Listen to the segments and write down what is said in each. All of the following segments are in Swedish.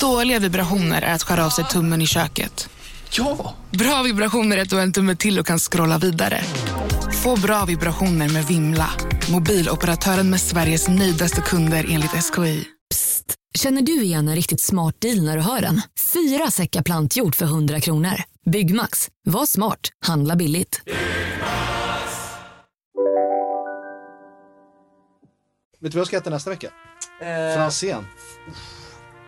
Dåliga vibrationer är att skära av sig tummen i köket. Ja! Bra vibrationer är att du har en tumme till och kan scrolla vidare. Få bra vibrationer med Vimla. Mobiloperatören med Sveriges nöjdaste kunder enligt SKI. Psst! Känner du igen en riktigt smart deal när du hör den? Fyra säckar plantjord för 100 kronor. Byggmax. Var smart. Handla billigt. Vet du vad jag ska äta nästa vecka? Eh, Franzén.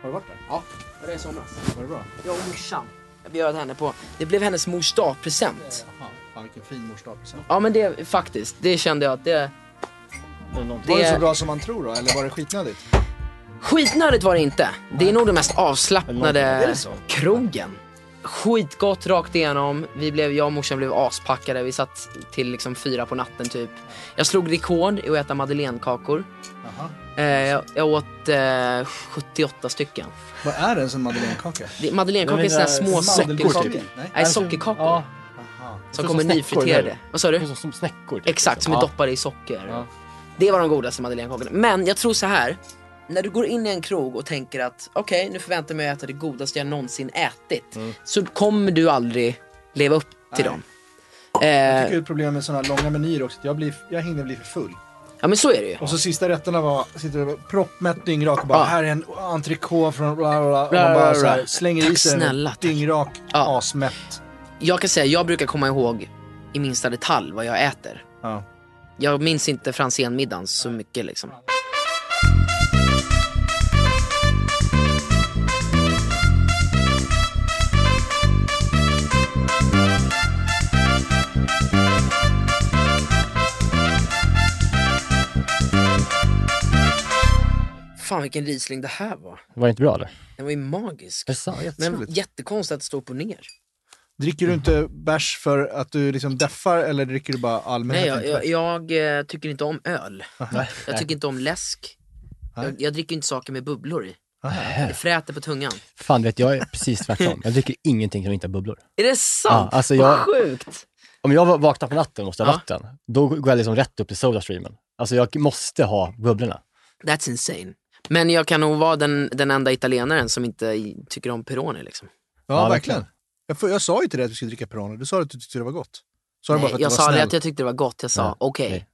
Har du varit där? Ja, det var i somras. Var det bra? Jag och morsan. Jag bjöd henne på, det blev hennes mors dagpresent. Jaha, fan vilken fin morsdagspresent. Ja men det, faktiskt, det kände jag att det... Var det så bra som man tror då, eller var det skitnödigt? Skitnödigt var det inte. Det är nog den mest avslappnade krogen. Skitgott rakt igenom. Vi blev, jag och morsan blev aspackade. Vi satt till liksom fyra på natten typ. Jag slog rekord i att äta madeleinekakor. Eh, jag, jag åt eh, 78 stycken. Vad är det som madeleinekaka? Det- Madeleinekakor är såna här små sockerkakor. Nej. Nej, sockerkakor. Ja. Som kommer nyfriterade. Vad sa du? som, som snäckor. typ, Exakt, som är Ja. doppade i socker. Ja. Det var de godaste madeleinekakorna. Men jag tror så här. När du går in i en krog och tänker att okej, nu förväntar jag mig att äta det godaste jag någonsin ätit. Mm. Så kommer du aldrig leva upp till Nej. dem. Jag Eh, tycker det är ett problem med sådana långa menyer också. Jag, blir, jag hinner bli för full. Ja men så är det ju. Och så sista rätterna var, sitter du proppmätt dyngrak och bara Ja. här är en entrecote från bla bla bla. Och man bara så här, slänger i sig snälla, tack. dyngrak, Ja. asmätt. Jag kan säga, jag brukar komma ihåg i minsta detalj vad jag äter. Ja. Jag minns inte Franzénmiddagen så mycket liksom. Fan vilken Riesling det här var. Var det inte bra eller? Den var ju magisk. Det sa. Men jättekonstigt att står upp och ner. Dricker du inte bärs för att du liksom deffar eller dricker du bara allmänt? Nej, jag, jag, jag eh, tycker inte om öl. Jag tycker inte om läsk. Jag, jag dricker inte saker med bubblor i. Det fräter på tungan. Fan vet, jag är precis tvärtom. Jag dricker ingenting som inte har bubblor. Är det sant? Ja, alltså Vad jag- sjukt! Om jag vaknar på natten och måste ha vatten, då går jag liksom rätt upp till Sodastreamen. Alltså jag måste ha bubblorna. That's insane. Men jag kan nog vara den, den enda italienaren som inte tycker om Peroni liksom. Ja, Ja, verkligen. Jag, jag sa ju till dig att du skulle dricka Peroni. Du sa att du tyckte det var gott. Sa Nej, jag sa aldrig att jag tyckte det var gott, jag sa okej.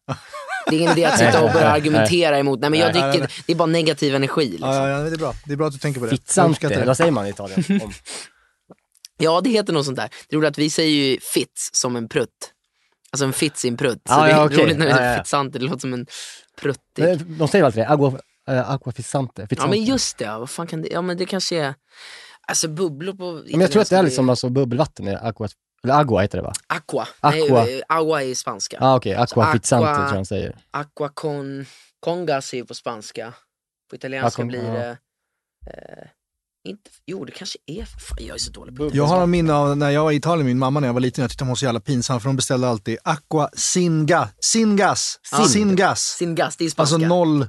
Det är ingen idé att sitta och börja argumentera emot. Nej men jag Nej, nej, dricker, det är bara negativ energi liksom. Ja, ja, ja, det är bra. Det är bra att du tänker på det. Fizzante, vad säger man i Italien? Om, Ja, det heter något sånt där. Det är roligt att vi säger ju fits som en prutt. Alltså en fits i en prutt. Så Ja, det är ja, okej. roligt när det är ja. fitsante, det låter som en pruttig. De säger alltid det, agua, äh, agua fizzante. Ja men just det, vad fan kan det, ja men det kanske är, alltså bubblor på Men jag tror att det är liksom alltså, bubbelvatten, är agua, eller agua heter det va? Aqua. Aqua. Nej, eh, agua är spanska. Ja ah, okej, aqua fizzante aqua- tror jag han säger. Aqua con, con gas är ju på spanska. På italienska con- blir det, eh, inte, jo det kanske är, fan jag är så dålig på Jag har en minne av när jag var i Italien med min mamma när jag var liten. Jag tyckte hon var så jävla pinsam för hon beställde alltid aqua singa, singas, Ja. singas. Sin gas, det är spanska. Alltså noll,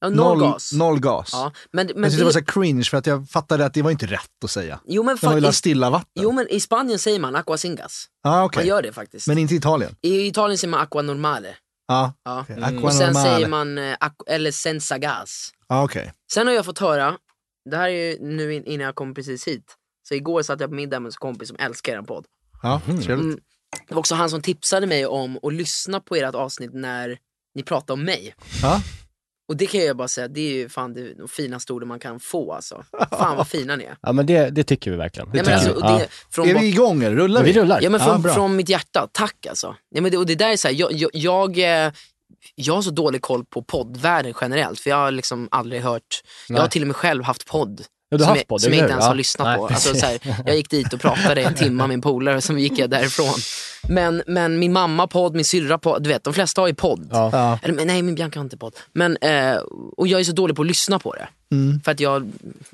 ja, noll, noll, gas. noll gas. Ja, men, men jag tyckte det var så cringe för att jag fattade att det var inte rätt att säga. jo, men Man vill ha stilla vatten. jo men i Spanien säger man aqua sin gas. ah, okej. Man gör det faktiskt. Men inte i Italien? I Italien säger man aqua normale. Ja, Ja. okej. Mm. Aqua Och sen normale. säger man, eh, eller senza gas. Ja, okej. Sen har jag fått höra, det här är ju nu in- innan jag kom precis hit. Så igår satt jag på middag med en kompis som älskar er podd. Ja, trevligt. Mm. Det var också han som tipsade mig om att lyssna på ert avsnitt när ni pratade om mig. Ja. Och det kan jag bara säga, det är ju fan det de finaste orden man kan få alltså. Fan vad fina ni är. Ja men det, det tycker vi verkligen. Det Nej, men tycker alltså, ja. det, från Är vi igång eller rullar vi? vi rullar. Ja men Ja, från, bra. från mitt hjärta, tack alltså. Ja, men det, och det där är så här, jag, jag, jag, eh, jag har så dålig koll på poddvärlden generellt för jag har liksom aldrig hört, jag har Nej. till och med själv haft podd. Ja, som jag, podd, som jag inte ens Ja. har lyssnat Nej, på. Alltså, så här, jag gick dit och pratade en timme med min polare, sen gick jag därifrån. Men, men min mamma podd, min syrra podd, du vet de flesta har ju podd. Ja. Eller, men nej, min Bianca har inte podd. Men, eh, och jag är så dålig på att lyssna på det. Mm. För att jag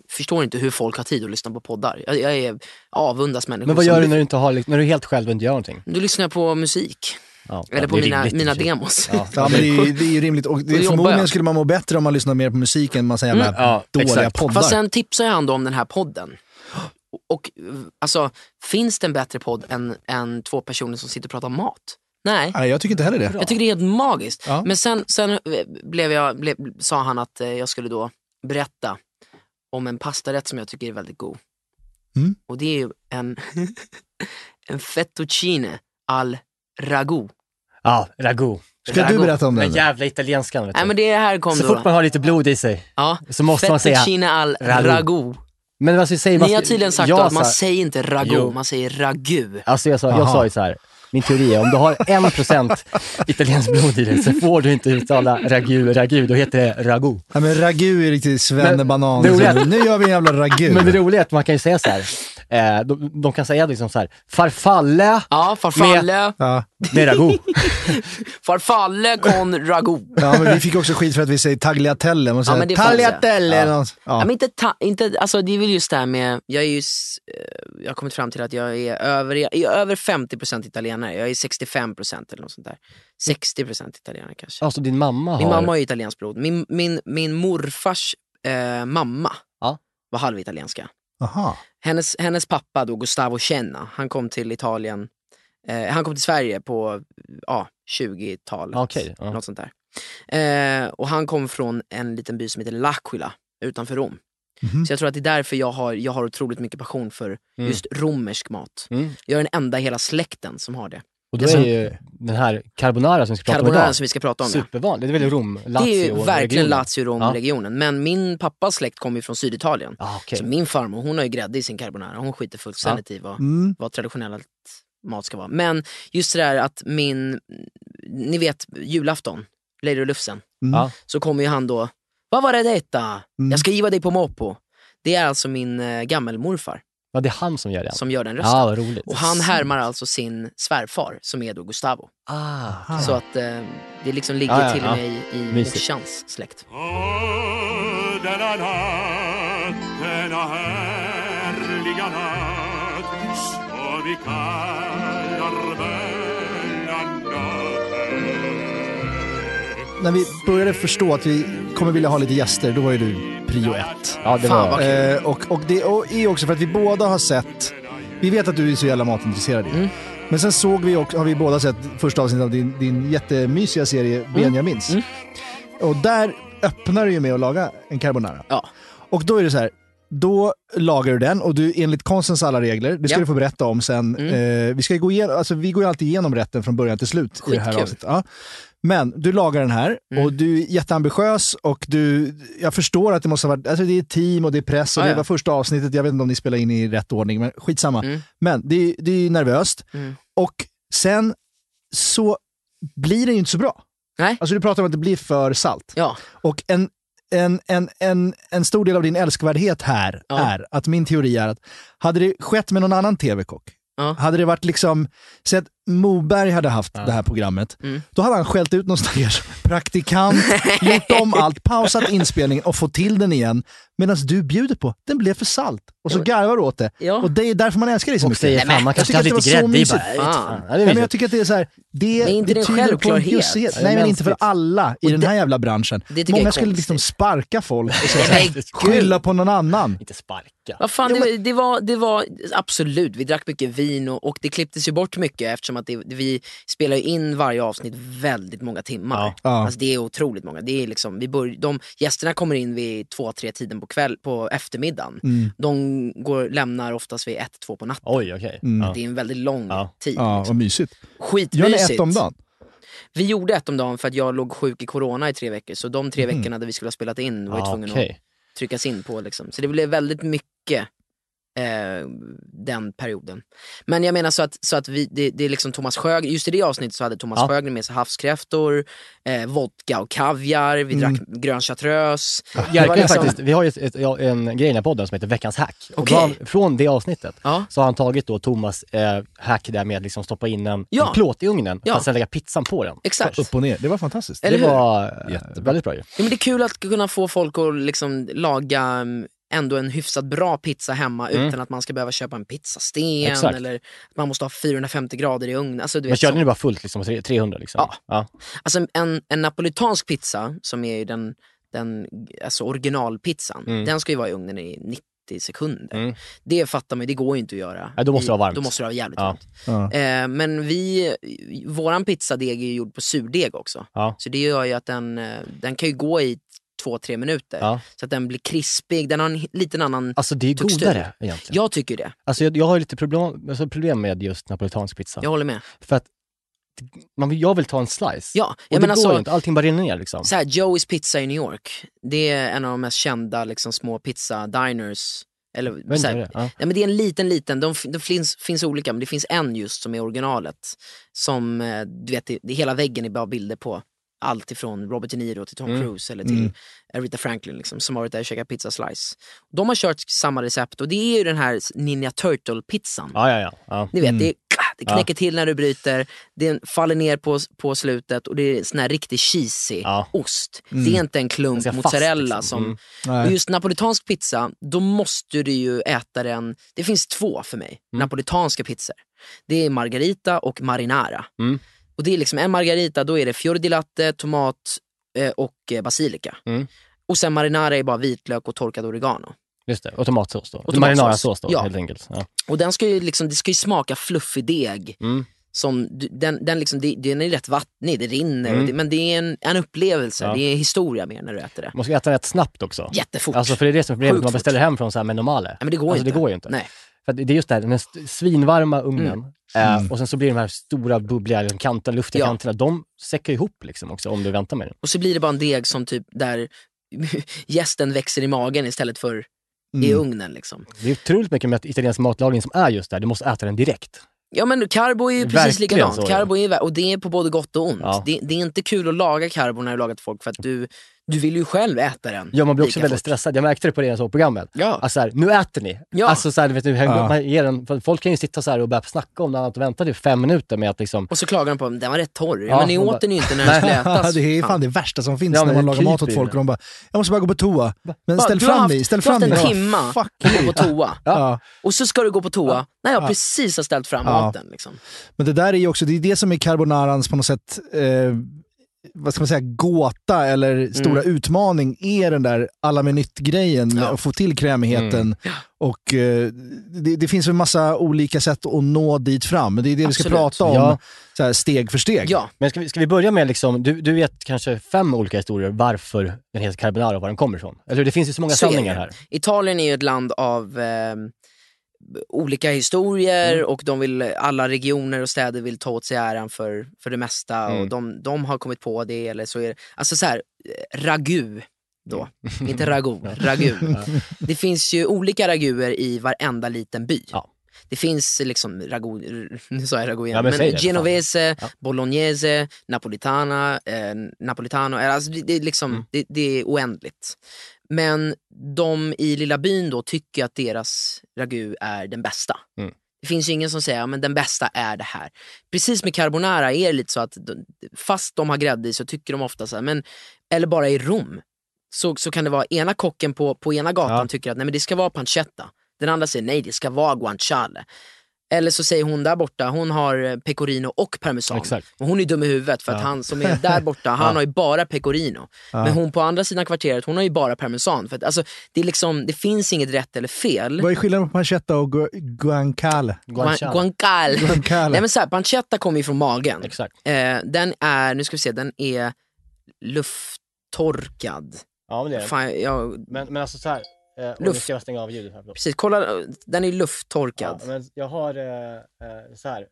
förstår inte hur folk har tid att lyssna på poddar. Jag, jag är avundas människor. Men vad gör du när du inte har, när du är helt själv och inte gör någonting? Då lyssnar jag på musik. Ja, Eller på mina, mina demos. Ja. Ja, men det är ju det är ju rimligt. Och det, förmodligen jag. skulle man må bättre om man lyssnar mer på musik än massa jävla Ja, dåliga exakt. poddar. Fast sen tipsar han då om den här podden. Och alltså, finns det en bättre podd än, än två personer som sitter och pratar mat? Nej. Nej, jag tycker inte heller det. Jag tycker det är helt magiskt. Ja. Men sen, sen eh, blev jag, blev, sa han att eh, jag skulle då berätta om en pastarätt som jag tycker är väldigt god. Mm. Och det är ju en, en fettuccine al ragu. Ja, ragu. Ska du Ragu. berätta om Den den? jävla italienskan vet du. Nej men det här kom Så då. fort man har lite blod i sig. ja. så måste man säga al ragu. ragu. Men jag säga? man Ni har tydligen sagt jag då att man säger inte ragu, Jo. man säger ragu. Alltså jag sa, jag sa ju så här. min teori är om du har en procent italienskt blod i dig så får du inte uttala ragu, ragu, då heter det ragu. Ja, men ragu är riktigt svennebanan. Roliga- Nu gör vi en jävla ragu. Men det roliga är att man kan ju säga så här. Eh, de, de kan säga liksom så här, farfalle Ja, farfalle, Ja. med ragu. farfalle con ragu. ja, men vi fick också skit för att vi säger tagliatelle. Man säger säga. tagliatelle. Ja. eller något. Ja. Ja. men inte, ta, inte, alltså det är väl just det här med, jag är ju, s- eh, jag har kommit fram till att jag är över, jag är över 50% italienare, jag är 65% eller något sånt där. 60% italienare kanske. Alltså din mamma har... Min mamma har ju italienskt blod. Min, min, min morfars eh, mamma Ja. var halvitalienska. Aha. Hennes, hennes pappa då, Gustavo Chenna, han kom till Italien, eh, han kom till Sverige på ja, 20-talet. Okej, ja. Något sånt där. Eh, och han kom från en liten by som heter L'Aquila utanför Rom. Mhm. Så jag tror att det är därför jag har, jag har otroligt mycket passion för Mm. just romersk mat. Mm. Jag är den enda i hela släkten som har det. Och då Det är som- ju den här carbonara som vi ska prata om idag, som vi ska prata om. Ja. supervanlig. Det är väl Rom, Lazio Det är ju verkligen regionen. Lazio-Rom-regionen. Men min pappas släkt kommer ju från Syditalien. Ah, okej. Så min farmor hon har ju grädde i sin carbonara. Hon skiter fullständigt i vad, Mm. vad traditionellt mat ska vara. Men just det där att min, ni vet julafton, Lady Lufsen, Mm. Ja. så kommer ju han då, vad var det detta? Mm. Jag ska giva dig på mopo. Det är alltså min eh, gammelmorfar Ja, det är han som gör det. som gör den rösten. Ja, vad roligt. Och han härmar alltså sin svärfar som är då Gustavo. Ah, Så att eh, det liksom ligger Ja, ja, till och ja. med i, i Mysigt. morsans släkt. Åh, denna natt, denna härliga natt som vi kallar När vi började förstå att vi kommer vilja ha lite gäster, då var ju du prio ett. ja, det Fan, var... vad- Eh, och, och det och är också för att vi båda har sett, vi vet att du är så jävla matintresserad ju. Mm. Men sen såg vi också, har vi båda sett första avsnittet av din, din jättemysiga serie Benjamins. Mm. Och där öppnar du ju med att laga en carbonara. Ja. Och då är det så här, då lagar du den och du enligt konstens alla regler, det ska Ja. du få berätta om sen. Mm. Eh, vi, ska gå igenom, alltså, vi går ju alltid igenom rätten från början till slut i det här Skitkul. avsnittet. Ja. Men du lagar den här Mm. och du är jätteambitiös och du, jag förstår att det måste ha varit, alltså det är team och det är press och Ja, det ja. var första avsnittet, jag vet inte om ni spelar in i rätt ordning, men skitsamma. Mm. Men det, är- det är nervöst Mm. och sen så blir det ju inte så bra. Nej. Alltså du pratar om att det blir för salt. Ja, Och en, en, en, en, en stor del av din älskvärdhet här Ja. är att min teori är att hade det skett med någon annan tv-kock, Ja. hade det varit liksom, så att Moberg hade haft det här programmet, Mm. då hade han skällt ut någon stackars praktikant, gjort om allt, pausat inspelningen och fått till den igen. Medan du bjuder på, den blev för salt. Och så garvar du åt det. Ja. Och det är därför man älskar dig så Och mycket. säger fan, man jag kanske tycker hade att det lite grädde i bara. Ja, det Nej, men jag tycker att det är så här, det Men inte det en betyder på en bjussighet. Det Nej men inte för alla i den här jävla branschen. Det Många skulle liksom sparka folk och säga här, skylla på någon annan. Inte sparka. Vad fan, Ja, det, det, var, det var absolut, vi drack mycket vin och, och det klipptes ju bort mycket eftersom att det, vi spelar in varje avsnitt väldigt många timmar. Ja. Ja. Alltså det är otroligt många. Det är liksom, vi bör, de, gästerna kommer in vid två, tre tiden på, kväll, på eftermiddagen. Mm. De går, lämnar oftast vid ett, två på natten. Oj, okej. Mm. Ja. Det är en väldigt lång Ja. tid. Ja, liksom. vad mysigt. Gör ni Skitmysigt. ett om dagen? Vi gjorde ett om dagen för att jag låg sjuk i corona i tre veckor. Så de tre Mhm. veckorna där vi skulle ha spelat in var jag Ah, tvungen okej. att tryckas in på. Liksom. Så det blev väldigt mycket eh, den perioden. Men jag menar så att, så att vi, det, det är liksom Thomas Sjögren, just i det avsnittet så hade Thomas Ja. Sjögren med sig havskräftor, eh, vodka och kaviar, vi Mm. drack grön chartreuse. Det var Jerka liksom- faktiskt, vi har ju ett, en grej i den här podden som heter Veckans hack. Och Okej. då från det avsnittet Ja. så har han tagit då Thomas eh, hack där med att liksom stoppa in en, Ja. en plåt i ugnen Ja. och sen lägga pizzan på den. Exakt. Upp och ner. Det var fantastiskt. Eller det hur? var eh, Jättebra. väldigt bra ju. Ja, men det är kul att kunna få folk att liksom laga mm, ändå en hyfsat bra pizza hemma Mm. utan att man ska behöva köpa en pizzasten Exakt. eller att man måste ha 450 grader i ugnen. Alltså, Men körde ni bara fullt liksom, tre- 300 liksom? Ja. ja. Alltså en, en napolitansk pizza, som är ju den, den alltså originalpizzan, Mm. den ska ju vara i ugnen i 90 sekunder. Mm. Det fattar man det går ju inte att göra. Ja, då måste det vara varmt. Då måste det vara jävligt Ja. varmt. Ja. Eh, men vi, våran pizzadeg är ju gjord på surdeg också. Ja. Så det gör ju att den, eh, den kan ju gå i två, tre minuter. Ja. Så att den blir krispig, den har en liten annan... Alltså det är Textur. godare egentligen. Jag tycker det, Alltså jag, jag har lite problem, alltså problem med just napolitansk pizza. jag håller med. För att man, vill- jag vill ta en slice. Ja, och det går så, ju inte, allting bara rinner ner liksom. så här, Joey's Pizza i New York, det är en av de mest kända liksom, små pizza-diners. Eller, så här, det. Ja. Ja, men det är en liten, liten, de, de finns, finns olika, men det finns en just som är originalet. Som, eh, du vet, det, hela väggen är bara bilder på allt ifrån Robert De Niro till Tom Mm. Cruise eller till Aretha Franklin liksom, som har varit där och käkat pizza slice. De har kört samma recept och det är ju den här Ninja Turtle-pizzan. Ja, ja, ja. ja. Ni vet, Mm. det, det knäcker till när du bryter, det faller ner på, på slutet och det är sån här riktigt cheesy ost. Mm. Det är inte en Den klump ska fast, mozzarella liksom. som Mm. just napolitansk pizza, då måste du ju äta den, det finns två för mig, Mm. napolitanska pizzor. Det är margarita och marinara. Och det är liksom en margarita, då är det fior di latte, tomat eh, och eh, basilika. Mm. Och sen marinara är bara vitlök och torkad oregano. Just det, och tomatsås då. Och Marinara-sås då, Ja. helt enkelt. Ja. Och den ska ju liksom, det ska ju smaka fluffig deg. Mm. Som, den, den, liksom, det- den är rätt vattnig, det rinner, Mm. det, men det är en, en upplevelse, Ja. det är historia mer när du äter det. Man ska äta rätt snabbt också. Jättefort. Alltså för det är det som är problemet, Sjukt man fort. beställer hem från så här med normale. Men det går alltså, inte. det går ju inte. Nej. För det är just det här, den svinvarma ugnen Mm. Eh, Mm. och sen så blir de här stora bubbliga liksom, kanterna, luftiga Ja. kanterna, de säckar ihop liksom också om du väntar med den. Och så blir det bara en deg som typ där gästen växer i magen istället för i Mm. ugnen. Liksom. Det är otroligt mycket med italiensk matlagning som är just där, du måste äta den direkt. Ja men carbo är ju Verkligen precis likadant. så är det. Carbo är, vä- och det är på både gott och ont. Ja. Det, det är inte kul att laga carbo när du lagar till folk för att du, du vill ju själv äta den. Ja, man blir också väldigt fort. stressad. Jag märkte det på det programmet. Ja. Alltså så här, nu äter ni. Ja. Alltså så här, vet du, Ja. man ger en, för folk kan ju sitta så här och börja snacka om något annat och vänta typ fem minuter med att liksom... Och så klagar de på att den var rätt torr. Ja, men ni man åt bara- den ju inte när den skulle ätas. det är fan det värsta som finns Ja, när man lagar mat åt folk och de bara, jag måste bara gå på toa. Men Bara, ställ fram dig, ställ du har fram haft dig. en timma att gå på toa. Ja. Och så ska du gå på toa när jag Ja. precis har ställt fram Ja. maten. Liksom. Men det där är ju också, det är det som är carbonarans på något sätt, eh, vad ska man säga, gåta eller stora utmaning är den där alla med nytt-grejen Mm. Ja. att få till krämigheten. Mm. Och eh, det, det finns en massa olika sätt att nå dit fram, men det är det vi ska Absolut. prata om Ja. så här, steg för steg. Ja, Men ska vi, ska vi börja med, liksom, du, du vet kanske fem olika historier varför den heter carbonara och var den kommer ifrån? Eller hur? Det finns ju så många Så sanningar här. Italien är ju ett land av eh, olika historier Mm. och de vill, alla regioner och städer vill ta åt sig äran för, för det mesta Mm. och de, de har kommit på det eller så är det, alltså så här, eh, ragu då, inte ragu, ragu. Det finns ju olika raguer i varenda liten by. Ja. Det finns liksom ragu, nu sa jag ragu igen, Ja, men men, genovese, Ja. bolognese, napolitana, eh, napolitano, eh, alltså det, det, är liksom, Mm. det, det är oändligt. Men de i lilla byn då tycker att deras ragu är den bästa. Mm. Det finns ingen som säger att den bästa är det här. Precis med carbonara är det lite så att fast de har grädde i så tycker de ofta så här, men, eller bara i Rom, så, så kan det vara ena kocken på, på ena gatan Ja. tycker att nej, men det ska vara pancetta. Den andra säger nej, det ska vara guanciale. Eller så säger hon där borta, hon har eh, pecorino och parmesan. Exakt. Och hon är dum i huvudet för att Ja. han som är där borta, han Ja. har ju bara pecorino. Ja. Men hon på andra sidan kvarteret, hon har ju bara parmesan. För att, alltså, det, är liksom, det finns inget rätt eller fel. Vad är skillnaden på pancetta och gu- guanciale? Guan- Guanciale. Guanciale. Nej men så här, pancetta kommer ju från magen. Exakt. Eh, den är, nu ska vi se, den är lufttorkad. Ja, men det är. Fan, jag, Men, men alltså så här, eh, och nu Luft. ska jag stänga av ljudet här. förlåt. precis, kolla, den är Ja, lufttorkad. men jag har eh, eh, så här.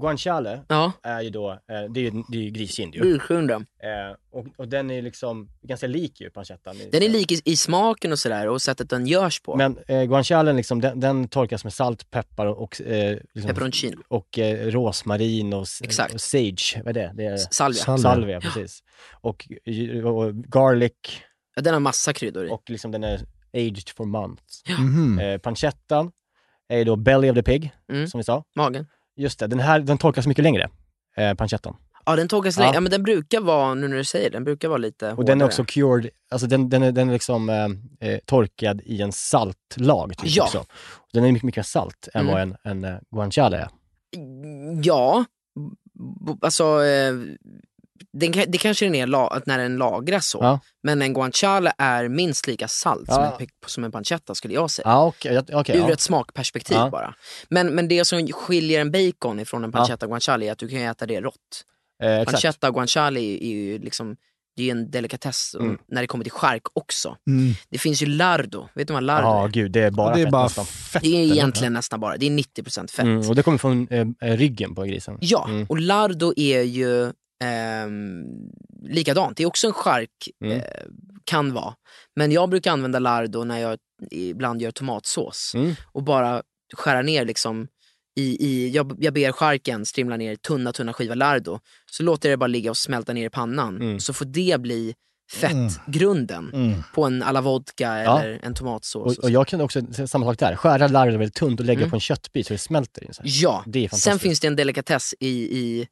Guanciale Ja, är ju då, eh, det är ju, det är ju griskind ju. urskundra. Eh, och, och den är liksom ganska lik ju pancettan. Den är lik i, i smaken och sådär och sättet den görs på. Men eh, guancialen liksom, den, den torkas med salt, peppar och, eh, liksom, Peperoncino. och eh, rosmarin och, s- Exakt. och sage. Vad är det? det är, Salvia. Salvia. salvia, precis. Och, och garlic Ja, den har massa kryddor i. och liksom den är aged for months. Mhm. Eh, pancettan är då belly of the pig, Mm. som vi sa. Magen. Just det, den här den torkas mycket längre, eh, pancettan. Ja den torkas Ja. länge. Ja men den brukar vara, nu när du säger den brukar vara lite Och hårdare. den är också cured, alltså den, den är, den är liksom eh, eh, torkad i en saltlag. Typ Ja. också. Den är mycket, mycket salt än Mm. vad en, en eh, guanciale är. Ja, B- alltså eh, den, det kanske den är när den lagras så. Ja. Men en guanciale är minst lika salt som, Ja. en, pe- som en pancetta skulle jag säga. Ja, ja, okej, Ur ja. ett smakperspektiv Ja. bara. Men, men det som skiljer en bacon ifrån en pancetta guanciale är att du kan äta det rått. Eh. Pancetta och guanciale är, är ju liksom, det är en delikatess och- när det kommer till chark också. Mm. Det finns ju lardo, vet du vad lardo Ja, är? gud, det är bara det är fett bara fett. Det är eller? egentligen nästan bara, det är 90% fett. Mm, och det kommer från eh, eh, ryggen på grisen. Ja, Mm. och lardo är ju ehm, likadant. Det är också en chark, Mm. eh, kan vara. Men jag brukar använda lardo när jag ibland gör tomatsås Mm. och bara skära ner liksom i, i jag, jag ber charken strimla ner tunna, tunna skiva lardo. Så låter jag det bara ligga och smälta ner i pannan. Mm. Så får det bli fettgrunden Mm. på en alla vodka Ja. eller en tomatsås. Och, och jag kan också, samma sak där, skära larver väldigt tunt och lägga Mm. på en köttbit så det smälter. Så. Ja, Det sen finns det en delikatess i, i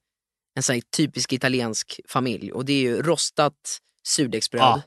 en sån här typisk italiensk familj och det är ju rostat surdegsbröd, Ja.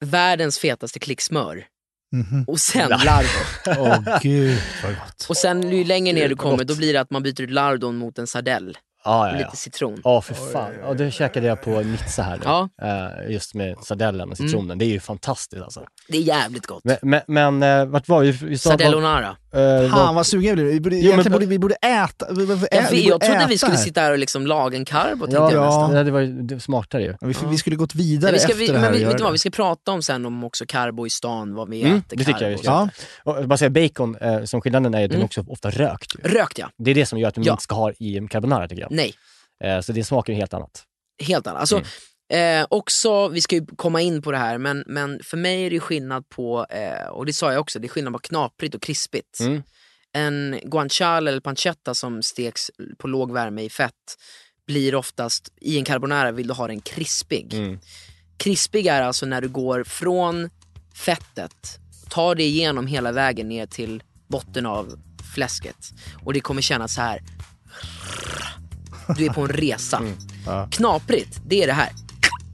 världens fetaste klick smör Mhm. och sen lardo. Åh gud vad gott. Och sen ju längre ner du kommer då blir det att man byter ut lardon mot en sardell Ja, och ja, ja. lite citron. Ja, för fan. Ja, det käkade jag på Nizza här nu. Ja. Eh, just med sardellen och citronen. Det är ju fantastiskt alltså. Det är jävligt gott. Men, men, men eh, vart var vi? vi sa- Sardellonara. eh, Fan vad- sugen jag blir. Vi borde, Jo, men- borde, vi borde äta. Vi, vi, vi, Jag, vi jag borde trodde vi äta skulle här. sitta här och liksom laga en karbo Ja, jag nästan. ja. det var ju det var smartare ju. Ja, vi, vi skulle gått vidare Men vi ska, efter vi, det här. men vi, vet du vad, vi ska prata om sen om också karbo i stan, vad vi Mm, äter det tycker jag vi. Ja. Och bara säga bacon, eh, som skillnaden är att den Mm. också ofta rökt. Ju. Rökt ja, Det är det som gör att man Ja. inte ska ha i en carbonara tycker jag. Nej. Eh, så det smakar ju helt annat. Helt annat. Alltså, eh, också, vi ska ju komma in på det här, men, men för mig är det skillnad på, eh, och det sa jag också, det är skillnad på knaprigt och krispigt. Mm. En guanciale eller pancetta som steks på låg värme i fett blir oftast, i en carbonara vill du ha den krispig. Mm. Krispig är alltså när du går från fettet, tar det igenom hela vägen ner till botten av fläsket. Och det kommer kännas så här. Du är på en resa. Ja. Knaprigt, det är det här.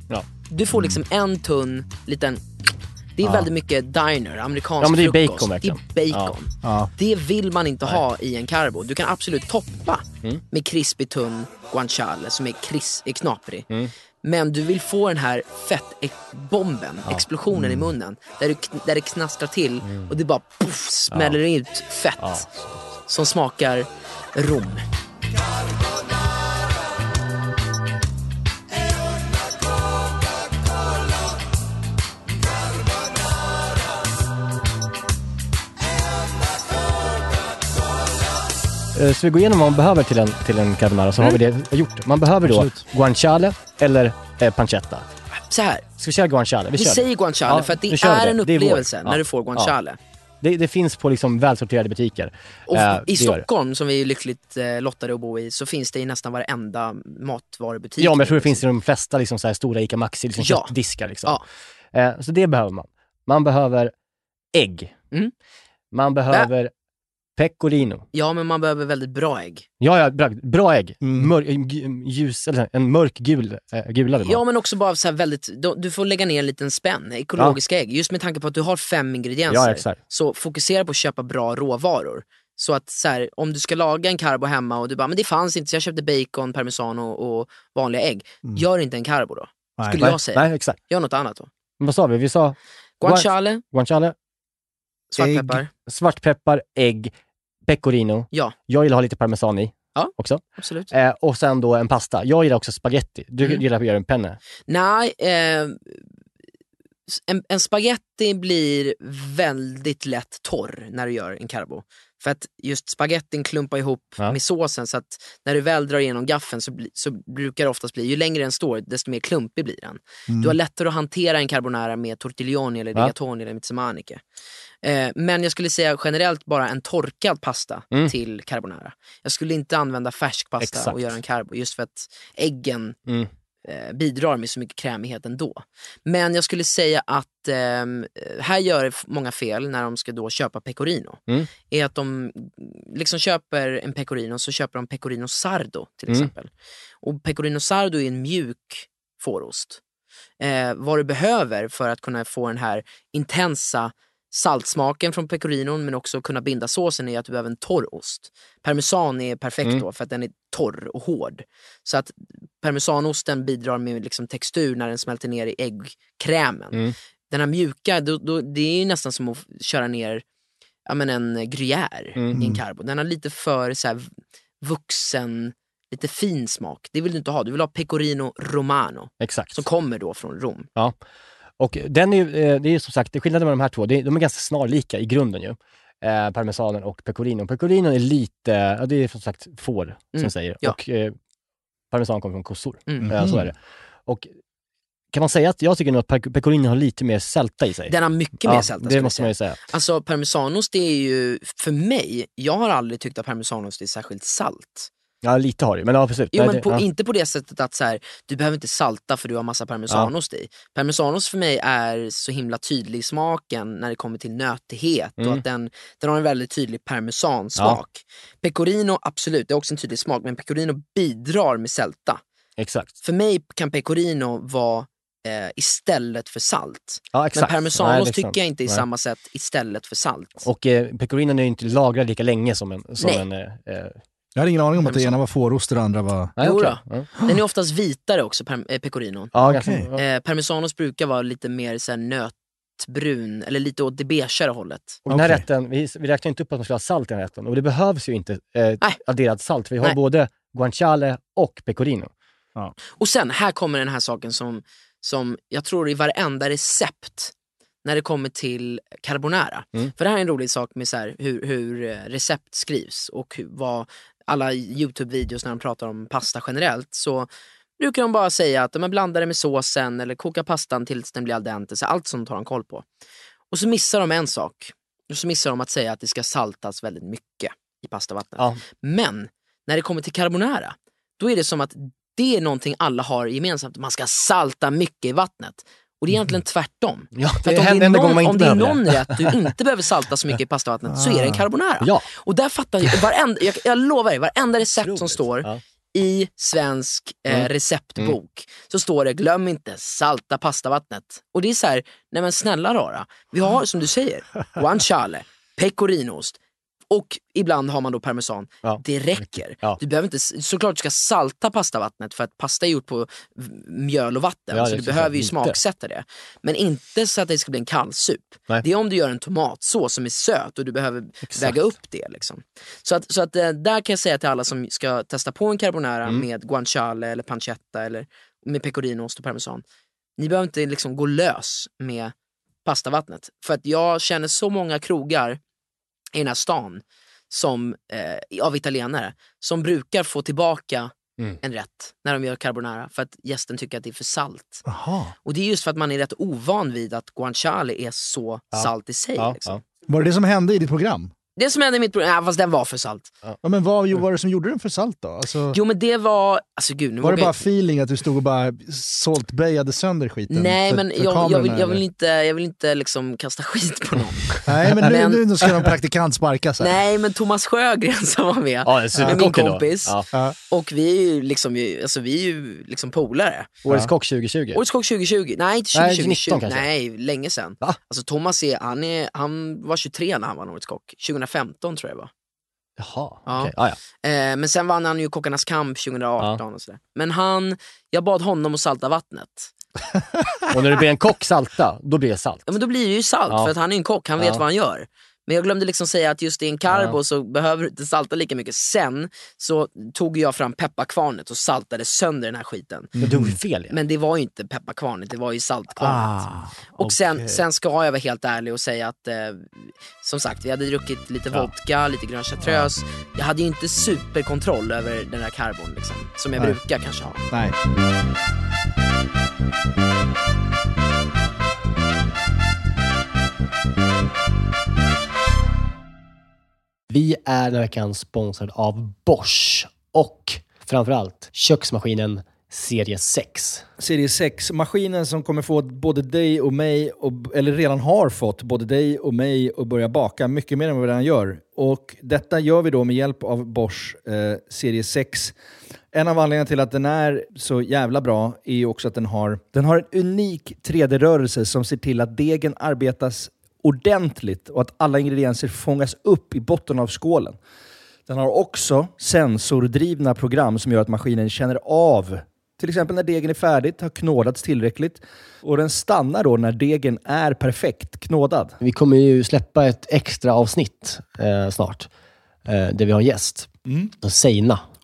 Ja. Du får liksom en tunn liten... Det är väldigt mycket diner, amerikansk Ja, men det är frukost. bacon verkligen. Det är bacon. Ja. Det vill man inte ha i en carbo. Du kan absolut toppa Mm. med krispig tunn guanciale som är, kris, är knaprig. Mm. Men du vill få den här fettbomben, explosionen Mm. i munnen. Där, du, där det knastrar till och det bara puff, smäller ut fett. Ja. Som smakar rom. Så vi går igenom vad man behöver till en, till en carbonara, så har vi Mm. det gjort. Man behöver då Absolut. guanciale eller eh, pancetta. Så här, Ska vi köra guanciale? Vi, vi säger guanciale Ja, för att det är det. en är upplevelse Ja. när du får guanciale. Det, det finns på liksom välsorterade butiker. Och Eh, i. Stockholm, som vi är lyckligt eh, lottade att bo i, så finns det i nästan varenda matvarubutik. Ja, men jag tror det finns i de flesta liksom, så här, stora ICA Maxi liksom, Ja. köttdiskar. Liksom. Ja. Eh, så det behöver man. Man behöver ägg. Mm. Man behöver pecorino. Ja, men man behöver väldigt bra ägg. Ja, ja, bra, bra ägg. Mm. Mör, ljus, eller en mörkgul eh, gula vill man Ja, men också bara så här väldigt, du- får lägga ner en liten spänn, ekologiska ägg. Just med tanke på att du har fem ingredienser. Ja, exakt. Så fokusera på att köpa bra råvaror. Så att så här, om du ska laga en carbo hemma och du bara, men det fanns inte så jag köpte bacon, parmesan och, och vanliga ägg. Gör inte en carbo då. Nej. Skulle Nej, jag säga. Nej, exakt. Gör något annat då. Men vad sa vi? Vi sa Guanciale, guanciale, svartpeppar. svartpeppar, ägg, pecorino. Ja, Jag gillar att ha lite parmesan i Ja. också. absolut. Eh, och sen då en pasta. Jag gillar också spaghetti. Du Mm. gillar att göra en penne. Nej, eh, en, en spaghetti blir väldigt lätt torr när du gör en carbo. För att just spagettin klumpar ihop Ja. med såsen så att när du väl drar igenom gaffeln så, bli, så brukar det oftast bli, ju längre den står desto mer klumpig blir den. Du har lättare att hantera en carbonara med tortiglioni eller Ja. rigatoni eller mezzamanike. Eh, men jag skulle säga generellt bara en torkad pasta Mm. till carbonara. Jag skulle inte använda färsk pasta Exakt. och göra en carbo just för att äggen Mm. eh, bidrar med så mycket krämighet ändå. Men jag skulle säga att ehm, här gör många fel när de ska då köpa pecorino. Mm. Är att de liksom köper en pecorino så köper de pecorino sardo till Mm. exempel. Och pecorino sardo är en mjuk fårost. Eh, vad du behöver för att kunna få den här intensa saltsmaken från pecorinon men också kunna binda såsen är att du behöver en torr ost. Parmesan är perfekt Mm. då för att den är torr och hård. Så att parmesanosten bidrar med liksom textur när den smälter ner i äggkrämen. Mm. Den här mjuka, då, då, det är ju nästan som att köra ner ja, men en gruyère Mm. i en carbo. Den har lite för så här, vuxen lite fin smak. Det vill du inte ha. Du vill ha pecorino romano Exakt. som kommer då från Rom. Och den är, ju, eh, det är ju som sagt, skillnaden med de här två, det är, de är ganska snarlika i grunden ju. Eh, parmesanen och pecorino. Pecorino är lite, ja, det är som sagt får, som Mm, jag säger. ja. Och eh, parmesan kommer från kossor. Mm. Eh, så är det. Och kan man säga att jag tycker nog att pe- pecorino har lite mer sälta i sig? Den har mycket ja, mer sälta Det måste man ju säga. Alltså parmesanost det är ju, för mig, jag har aldrig tyckt att parmesanost är särskilt salt. Ja, lite har det men ja, precis. Jo, Nej, men det, på, ja. inte på det sättet att så här, du behöver inte salta för du har massa parmesanost i. Parmesanost för mig är så himla tydlig i smaken när det kommer till nötighet och Mm. att den, den har en väldigt tydlig parmesansmak. Pecorino, absolut, det är också en tydlig smak, men pecorino bidrar med sälta. Exakt. För mig kan pecorino vara eh, istället för salt. Ja, exakt. Men parmesanost Nej, det tycker jag inte Nej. samma sätt istället för salt. Och eh, pecorinon är ju inte lagrad lika länge som en... Som Nej. en eh, eh, Jag hade ingen aning om att det ena var fårost och det andra var... nej. Ja, Den är oftast vitare också, per, eh, pecorinon. ja. Eh, parmesanost brukar vara lite mer så här, nötbrun, eller lite åt det beigare hållet. Och den här Okej. rätten, vi, vi räknar inte upp att man ska ha salt i den här rätten och det behövs ju inte eh, adderad salt. Vi har Nej. både guanciale och pecorino. Och sen, här kommer den här saken som, som jag tror i varenda recept när det kommer till carbonara. Mm. För det här är en rolig sak med så här, hur, hur eh, recept skrivs och hur, vad alla Youtube-videos när de pratar om pasta generellt så brukar de bara säga att de blandar det med såsen eller koka pastan tills den blir al dente. Så allt sånt har de koll på. Och så missar de en sak. Och så missar de att säga att det ska saltas väldigt mycket i pastavattnet. Ja. Men när det kommer till carbonara, då är det som att det är någonting alla har gemensamt. Man ska salta mycket i vattnet. Och det är egentligen tvärtom. Ja, det om det är någon, om det är någon det. rätt du inte behöver salta så mycket i pastavattnet så är det en carbonara. Ja. Och där fattar jag, varenda, jag, jag lovar dig, varenda recept som Otroligt. står Ja. i svensk eh, Mm. receptbok så står det glöm inte salta pastavattnet. Och det är så här, nej men snälla rara, vi har som du säger guanciale, pecorinost och ibland har man då parmesan. Ja. Det räcker. Ja. Du behöver inte, såklart du ska salta pastavattnet för att pasta är gjort på mjöl och vatten Ja, så du behöver ju smaksätta det. Men inte så att det ska bli en kallsup. Nej. Det är om du gör en tomatsås som är söt och du behöver Exakt. väga upp det. Liksom. Så, att, så att, eh, där kan jag säga till alla som ska testa på en carbonara Mm. med guanciale eller pancetta eller med pecorino, och parmesan. Ni behöver inte liksom gå lös med pastavattnet. För att jag känner så många krogar i den här stan som, eh, av italienare som brukar få tillbaka Mm. en rätt när de gör carbonara för att gästen tycker att det är för salt. Jaha. Och det är just för att man är rätt ovan vid att guanciale är så Ja. salt i sig. Ja, liksom. ja. Var det det som hände i ditt program? Det som hände i mitt program, ja, fast den var för salt. Ja, men vad var det som gjorde den för salt då? Alltså, Jo men det var, alltså gud nu var det vågar bara jag- feeling att du stod och bara saltbejade sönder skiten? Nej för, men för jag, jag, kamerorna, vill, jag, vill eller? inte, jag vill inte liksom kasta skit på någon. Nej men nu, Men- nu ska någon praktikant sparkas här. Nej men Thomas Sjögren som var med, Ja, med min kompis. Ja. Ja. Och vi är ju liksom, alltså, vi är ju liksom polare. Årets kock 2020. Årets kock 2020, nej inte Nej, 2020, 19 kanske. nej länge sedan. Va? Alltså Thomas är, han, är, han var 23 när han var Årets kock, 2015 tror jag det var. Jaha, Ja. okej. Ah, ja. Eh, men sen vann han ju Kockarnas kamp 2018 och sådär. Men han, jag bad honom att salta vattnet. Och när det blir en kock salta, då blir det salt. Ja men då blir det ju salt Ja. för att han är en kock, han vet vad han gör. Men jag glömde liksom säga att just i en carbo så behöver du inte salta lika mycket. Sen så tog jag fram pepparkvarnet och saltade sönder den här skiten. Men du gjorde fel ja. Men det var ju inte pepparkvarnet, det var ju saltkvarnet. Ah, och sen, okej. sen ska jag vara helt ärlig och säga att eh, som sagt, vi hade druckit lite Ja. vodka, lite grön chartreuse. Jag hade ju inte superkontroll över den här carbon liksom, som jag Nej. brukar kanske ha. Nej. Vi är den här veckan sponsrade av Bosch och framförallt köksmaskinen serie 6. Serie 6-maskinen som kommer få både dig och mig, och, eller redan har fått både dig och mig att börja baka mycket mer än vad vi redan gör. Och detta gör vi då med hjälp av Bosch eh, serie 6. En av anledningarna till att den är så jävla bra är ju också att den har, den har en unik 3D-rörelse som ser till att degen arbetas ordentligt och att alla ingredienser fångas upp i botten av skålen. Den har också sensordrivna program som gör att maskinen känner av till exempel när degen är färdigt, har knådats tillräckligt. Och den stannar då när degen är perfekt knådad. Vi kommer ju släppa ett extra avsnitt eh, snart, eh, där vi har en gäst. Mm. Seina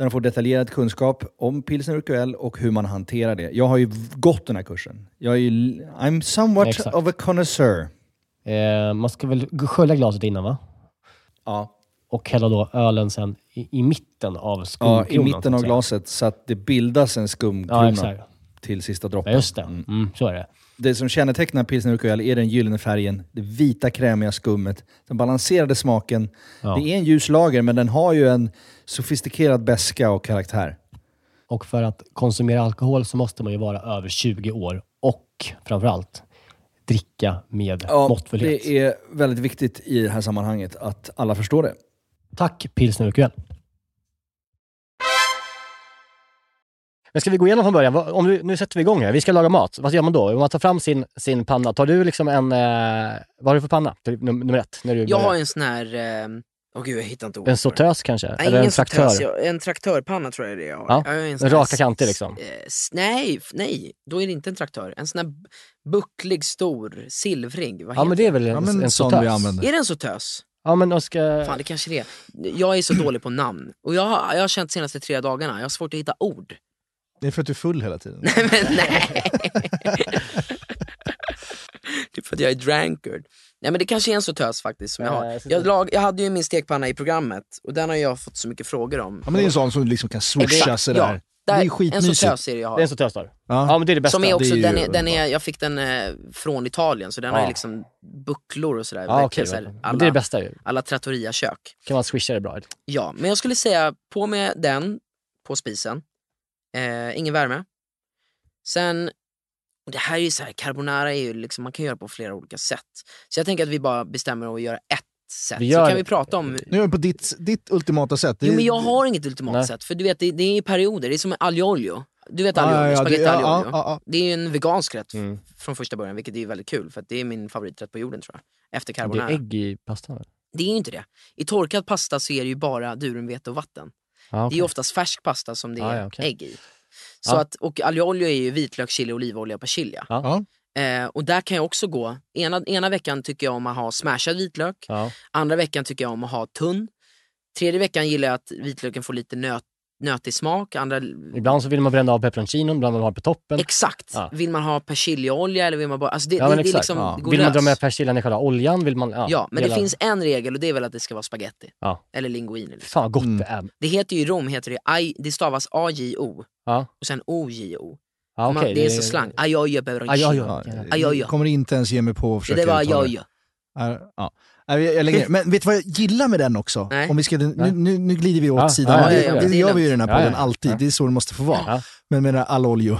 Där de får detaljerad kunskap om pilsner urquell och hur man hanterar det. Jag har ju gått den här kursen. Jag är ju, I'm somewhat Exakt. of a connoisseur. Eh, man ska väl skölja glaset innan va? Ja. Och hälla då ölen sen i, i mitten av Ja, skumkronan. I så mitten av glaset så att det bildas en Ja, skumkrona exakt. till sista Ja, droppen. just det. Mm. Mm, så är det. Det som kännetecknar pilsner urquell är den gyllene färgen, det vita krämiga skummet, den balanserade smaken. Ja. Det är en ljus lager, men den har ju en sofistikerad beska och karaktär. Och för att konsumera alkohol så måste man ju vara över 20 år och framförallt dricka med måttfullhet. det är väldigt viktigt i det här sammanhanget att alla förstår det. Tack Pilsner Urquell. Men ska vi gå igenom från början? Om du, nu sätter vi igång här. Vi ska laga mat. Vad gör man då? Om man tar fram sin, sin panna. Tar du liksom en... Eh, vad har du för panna? Num- Nummer ett. När du Jag börjar. har en sån här eh, Åh gud jag hittar inte ord En sautös kanske? Nej, Eller en traktör? jag- En traktörpanna tror jag det är jag har. Ja, Jag har en raka kanter liksom. eh, s- nej, nej, då är det inte en traktör. En sån här bucklig, stor, silvrig. Vad Ja men det är väl en, Ja, men en vi använder. Är det en sautös? Ja men Oskar... Fan det kanske det är. Jag är så dålig på namn. Och jag har, jag har känt senaste tre dagarna, jag har svårt att hitta ord. Det är för att du är full hela tiden. Nej men nej! Är för att jag är drankard. Nej men det kanske är en sautös faktiskt som jag Ja, har. jag lag, jag hade ju min stekpanna i programmet och den har jag fått så mycket frågor om. Ja, men det är en sån som liksom kan swisha sådär. ja. det Där, är en skitmysigt. sautös är det jag Det är en har. sautös där. Ja. Ja men det är det bästa. Som är också, är den är, den är, jag fick den eh, från Italien så den har Ja. ju liksom bucklor och sådär. Ja Verkligen okej, så här, men det är alla, det bästa ju. alla trattoria-kök. Kan man swisha det bra? Ja, men jag skulle säga på med den på spisen. Eh, ingen värme. Sen, och det här är ju så här, carbonara är ju liksom, man kan göra på flera olika sätt. Så jag tänker att vi bara bestämmer att göra ett sätt. Vi så gör kan vi prata om Nu är på ditt, ditt ultimata sätt. Jo men jag har inget ultimat Nej. sätt, för du vet det, det är i perioder, det är som aglio olio. Du vet aglio olio, ja, spagetti det- ja, aglio ja, olio. ja. Det är ju en vegansk rätt Mm. från första början, vilket är väldigt kul för att det är min favoriträtt på jorden tror jag. Efter Det är carbonara. ägg i pastan? Det är ju inte det. I torkad pasta så är det ju bara durumvete och vatten. Ja, Det är ju oftast färsk pasta som det är Ah, okej. ägg i. Så Ja. att, och aglio olio är ju vitlök, chili, olivolja och persilja. Ja. Eh, och där kan jag också gå, ena, ena veckan tycker jag om att ha smashad vitlök, Ja. andra veckan tycker jag om att ha tunn. Tredje veckan gillar jag att vitlöken får lite nöt, nötig smak. Andra, Ibland så vill man bränna av peperoncinon, ibland vill man ha på toppen. exakt! Ja. Vill man ha persiljaolja eller vill man bara... Alltså det, Ja, det, det, exakt. liksom, Ja. det Vill man dra med persiljan i själva oljan vill man... Ja, Ja, men det finns en regel och det är väl att det ska vara spaghetti. Ja. Eller linguine. Liksom. Fan gott Mm. det är. Det heter ju i Rom, heter det, aj, det stavas A-J-O Ja, och sen O-J-O. ja Man- okej. det är så slang. Ajojo peperoncino. Ajojo. Kommer inte ens ge mig på att Det försöka där var det. ajojo. Ja. Nej, jag- lägger. Men vet du vad jag gillar med den också? Nej. Om vi ska, nu, nu, nu glider vi åt Ja, sidan. ja, ja, ja, det det gör vi ju i den här podden ja. alltid, det är så det måste få vara. Ja. Men med det här allolio,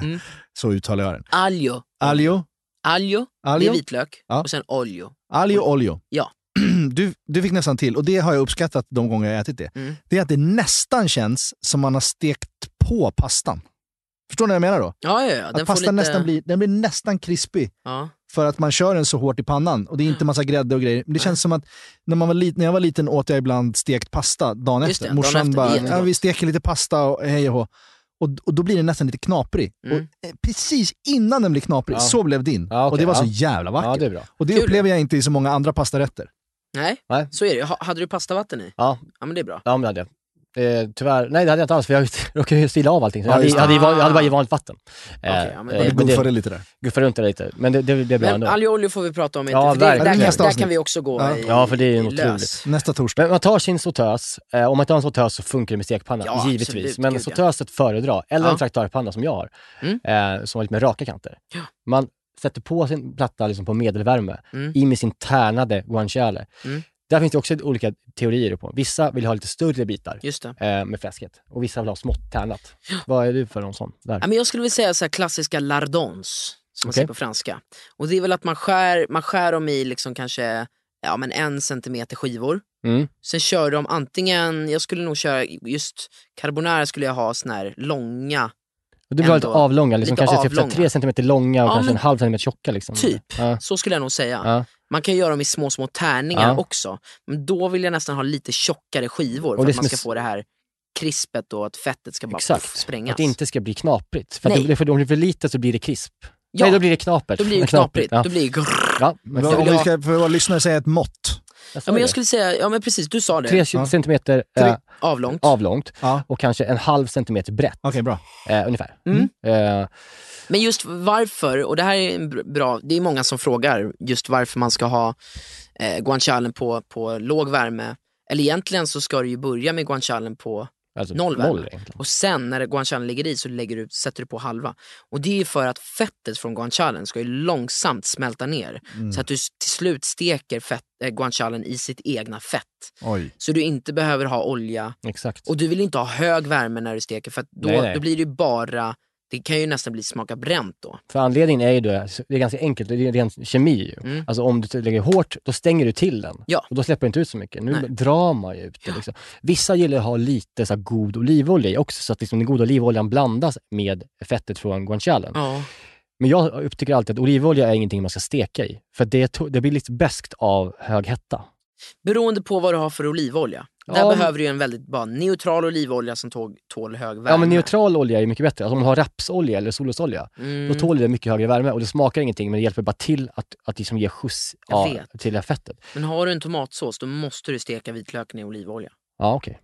Mm. så uttalar jag den. Aglio. Alio, Aglio, det är vitlök. Ja. Och sen olio. alio, olio. Ja. Du, du fick nästan till, och det har jag uppskattat de gånger jag ätit det. Mm. Det är att det nästan känns som man har stekt på pastan. Förstår ni vad jag menar då? Ja, ja, ja. Att Den får pastan lite... nästan blir, den blir nästan krispig. Ja. För att man kör den så hårt i pannan och det är inte massa grädde och grejer. Men det känns som att när, man var lit, när jag var liten åt jag ibland stekt pasta dagen Just efter. det, dagen Morsan är bara, ja, vi steker lite pasta och hej och hå. och, och då blir den nästan lite knaprig. Mm. Och eh, precis innan den blir knaprig, Ja. så blev din. Ja, okej, och det var så jävla vackert. Ja, det är bra. Och det Kul. upplever jag inte i så många andra pastarätter. Nej, Nej. så är det. Ha- Hade du pastavatten i? Ja, Ja, men det är bra. ja men det hade jag. Eh, tyvärr, nej det hade jag inte alls för jag råkade ju stila av allting. Så Ja, jag, hade, jag, hade, jag hade bara i vanligt vatten. Okej, ja, men eh, men goofade det, lite där. guffade runt det lite. Men det, det, det är bra Men ändå. aglio olio får vi prata om. Ja, Inte, för det, verkligen. där, kan, där kan vi också gå Ja. i, Ja, för det är ju otroligt. Nästa torsdag. Men man tar sin sautös, eh, om man inte har en sautös så funkar det med stekpanna, Ja, givetvis. absolut, Men gud, ja. sautöset föredra, eller Ja. en traktörpanna som jag har, Mm. eh, som har lite mer raka kanter. Ja. Man sätter på sin platta liksom på medelvärme, Mm. i med sin tärnade guanciale. Mm. Där finns det också olika teorier på. Vissa vill ha lite större bitar eh, med fläsket och vissa vill ha smått tärnat. Vad är du för någon sån? Där? Ja, men jag skulle vilja säga så klassiska lardons, som man Okej. säger på franska. Och det är väl att man skär, man skär dem i liksom kanske ja, men en centimeter skivor. Mm. Sen kör de antingen, jag skulle nog köra just carbonara skulle jag ha sån här långa, Och du vill ha lite avlånga, liksom lite kanske typ avlånga. tre centimeter långa och Ja, kanske men en halv centimeter tjocka. Liksom. Typ. Ja. så skulle jag nog säga. Man kan göra dem i små, små tärningar Ja. också. Men då vill jag nästan ha lite tjockare skivor för att man ska få det här krispet och att fettet ska bara Exakt. puff, sprängas. Att det inte ska bli knaprigt. För, att det, för om det blir för lite så blir det krisp. Ja, Nej, då blir det knapert. då blir det knaprigt. Ja. Då blir det grrr. Ja, men Om vill vi ska för våra lyssnare säga ett mått. Ja, men jag skulle säga, ja men precis, du sa det. Tre Ja. centimeter eh, Avlångt. avlångt Ja, och kanske en halv centimeter brett. okej bra. Eh, ungefär. Mm. Eh, Men just varför, och det här är en br- bra, det är många som frågar just varför man ska ha eh, guancialen på, på låg värme. Eller egentligen så ska du ju börja med guancialen på alltså, Noll värme. egentligen. och sen när guancialen ligger i så lägger du, sätter du på halva. Och det är för att fettet från guancialen ska ju långsamt smälta ner. Mm. Så att du till slut steker fett, eh, guancialen i sitt egna fett. Oj. Så du inte behöver ha olja. Exakt. Och du vill inte ha hög värme när du steker för då, Nej, nej. då blir det bara, det kan ju nästan bli smaka bränt då. För anledningen är ju det, det är ganska enkelt, det är ren kemi ju. Mm. Alltså om du lägger hårt, då stänger du till den. Ja. Och då släpper du inte ut så mycket. Nu Nej. drar man ju ut det. Liksom. Vissa gillar att ha lite så god olivolja i också, så att liksom den goda olivoljan blandas med fettet från guancialen. Ja. Men jag upptycker alltid att olivolja är ingenting man ska steka i. För det, det blir lite beskt av hög hetta. Beroende på vad du har för olivolja. Där Ja, behöver du ju en väldigt bara neutral olivolja som tål, tål hög värme. Ja men neutral olja är mycket bättre. Alltså om man har rapsolja eller solrosolja, Mm. då tål det mycket högre värme och det smakar ingenting men det hjälper bara till att, att liksom ge skjuts ja, till det här fettet. Men har du en tomatsås då måste du steka vitlöken i olivolja. Ja okej.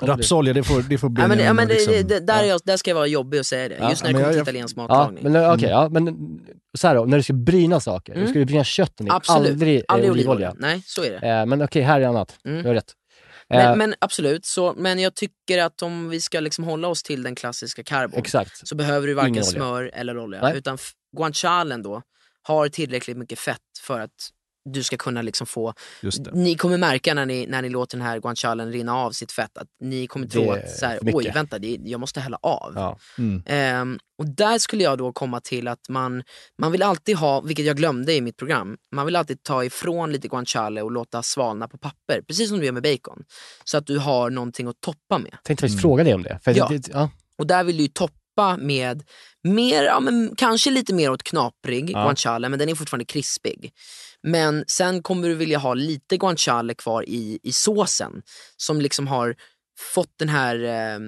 Ja, det- Rapsolja, det får, det får Ja, men, ja, men det, liksom- det, där, är jag, där ska jag vara jobbig och säga det. Ja, Just när det kommer till italiensk Ja, matlagning. men okej, ja, men så här då, när du ska bryna saker, Mm. du ska bryna kötten i, Absolut. aldrig, Aldrig olivolja. Nej, så är det. Eh, men okej, här är annat. Mm. Du har rätt. Eh, Men, men absolut, så, men jag tycker att om vi ska liksom hålla oss till den klassiska carbon Exakt. så behöver du varken smör eller olja. Nej. Utan guancialen då har tillräckligt mycket fett för att du ska kunna liksom få... Just det. Ni kommer märka när ni, när ni låter den här guancialen rinna av sitt fett att ni kommer tro att så här, oj vänta, det, jag måste hälla av. Ja. Mm. Ehm, och där skulle jag då komma till att man, man vill alltid ha, vilket jag glömde i mitt program, man vill alltid ta ifrån lite guanciale och låta svalna på papper, precis som du gör med bacon. Så att du har någonting att toppa med. Tänkte faktiskt fråga dig om det. För Ja. det, ja. Och där vill du ju toppa med mer, ja, men kanske lite mer åt knaprig Ja. guanciale, men den är fortfarande krispig. Men sen kommer du vilja ha lite guanciale kvar i, i såsen som liksom har fått den här eh,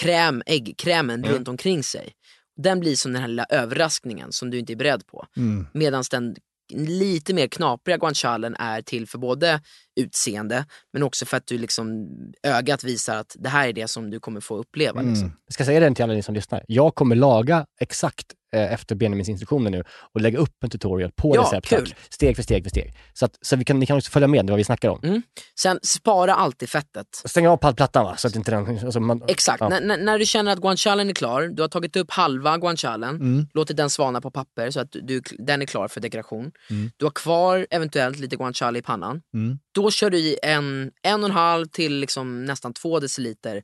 kräm, äggkrämen runt omkring sig. Den blir som den här lilla överraskningen som du inte är beredd på. Mm. Medan den lite mer knapriga guancialen är till för både utseende men också för att du liksom ögat visar att det här är det som du kommer få uppleva. Mm. Liksom. Jag ska säga det till alla ni som lyssnar. Jag kommer laga exakt eh, efter Benjamins instruktioner nu och lägga upp en tutorial på Ja, receptet. kul. Steg för steg för steg. Så, att, så vi kan, ni kan också följa med vad vi snackar om. Mm. Sen spara alltid fettet. Stäng av plattan va? Så att inte den... Alltså man, Exakt, Ja. när, du känner att guancialen är klar, du har tagit upp halva guancialen, Mm. låtit den svalna på papper så att du, du, den är klar för dekoration. Mm. Du har kvar eventuellt lite guanciale i pannan. Mm. Då kör du i en, en och en halv till liksom nästan två deciliter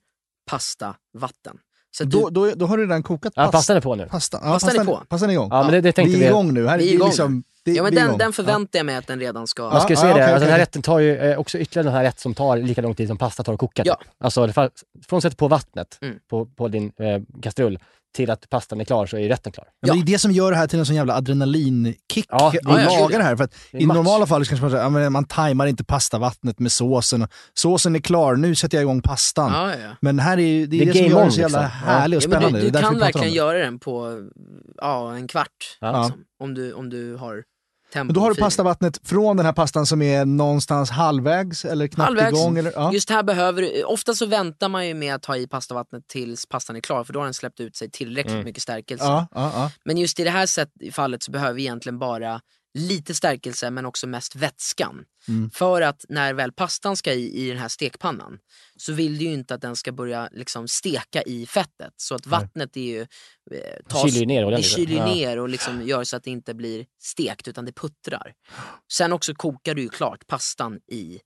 pasta vatten. Så att du, Då, då, då har du redan kokat Ja, pasta. pastan är på nu. Pasta, ja, Pastan är pastan, på. pastan är igång. Ja, men det, det tänkte vi vi. är igång nu. Här, Vi är igång liksom, det, ja, men är den, igång. den förväntar jag mig att den redan ska... Jag ska Ja, säga ja, det, okej, alltså, den här rätten tar ju eh, också ytterligare den här rätt som tar lika lång tid som pasta tar att koka. Ja. Typ. Alltså, från sätta på vattnet Mm. på, på din eh, kastrull till att pastan är klar så är rätten klar. Ja, men det är det som gör det här till en sån jävla adrenalinkick. Ja, att ja, ja, laga gud, det här. För att Det I match. normala fall kanske man säger, man tajmar inte pastavattnet med såsen. Såsen är klar, nu sätter jag igång pastan. Ja, ja, ja. Men här är ju, det, är Det det som gör den så jävla liksom. härlig och spännande. du Det du kan verkligen det. göra den på ja, en kvart. Ja. Liksom, om, du, om du har Men då har du pastavattnet från den här pastan som är någonstans halvvägs eller knappt Halvvägs. igång. Eller, ja. Just här behöver du, ofta så väntar man ju med att ta i pastavattnet tills pastan är klar för då har den släppt ut sig tillräckligt Mm. mycket stärkelse. Ja, ja, ja. Men just i det här fallet så behöver vi egentligen bara lite stärkelse men också mest vätskan. Mm. För att när väl pastan ska i, i den här stekpannan så vill du ju inte att den ska börja liksom steka i fettet. Så att vattnet är ju... Eh, tas- Kyler ju ner det ordentligt. kyler Ja. ner och liksom gör så att det inte blir stekt utan det puttrar. Sen också kokar du ju klart pastan i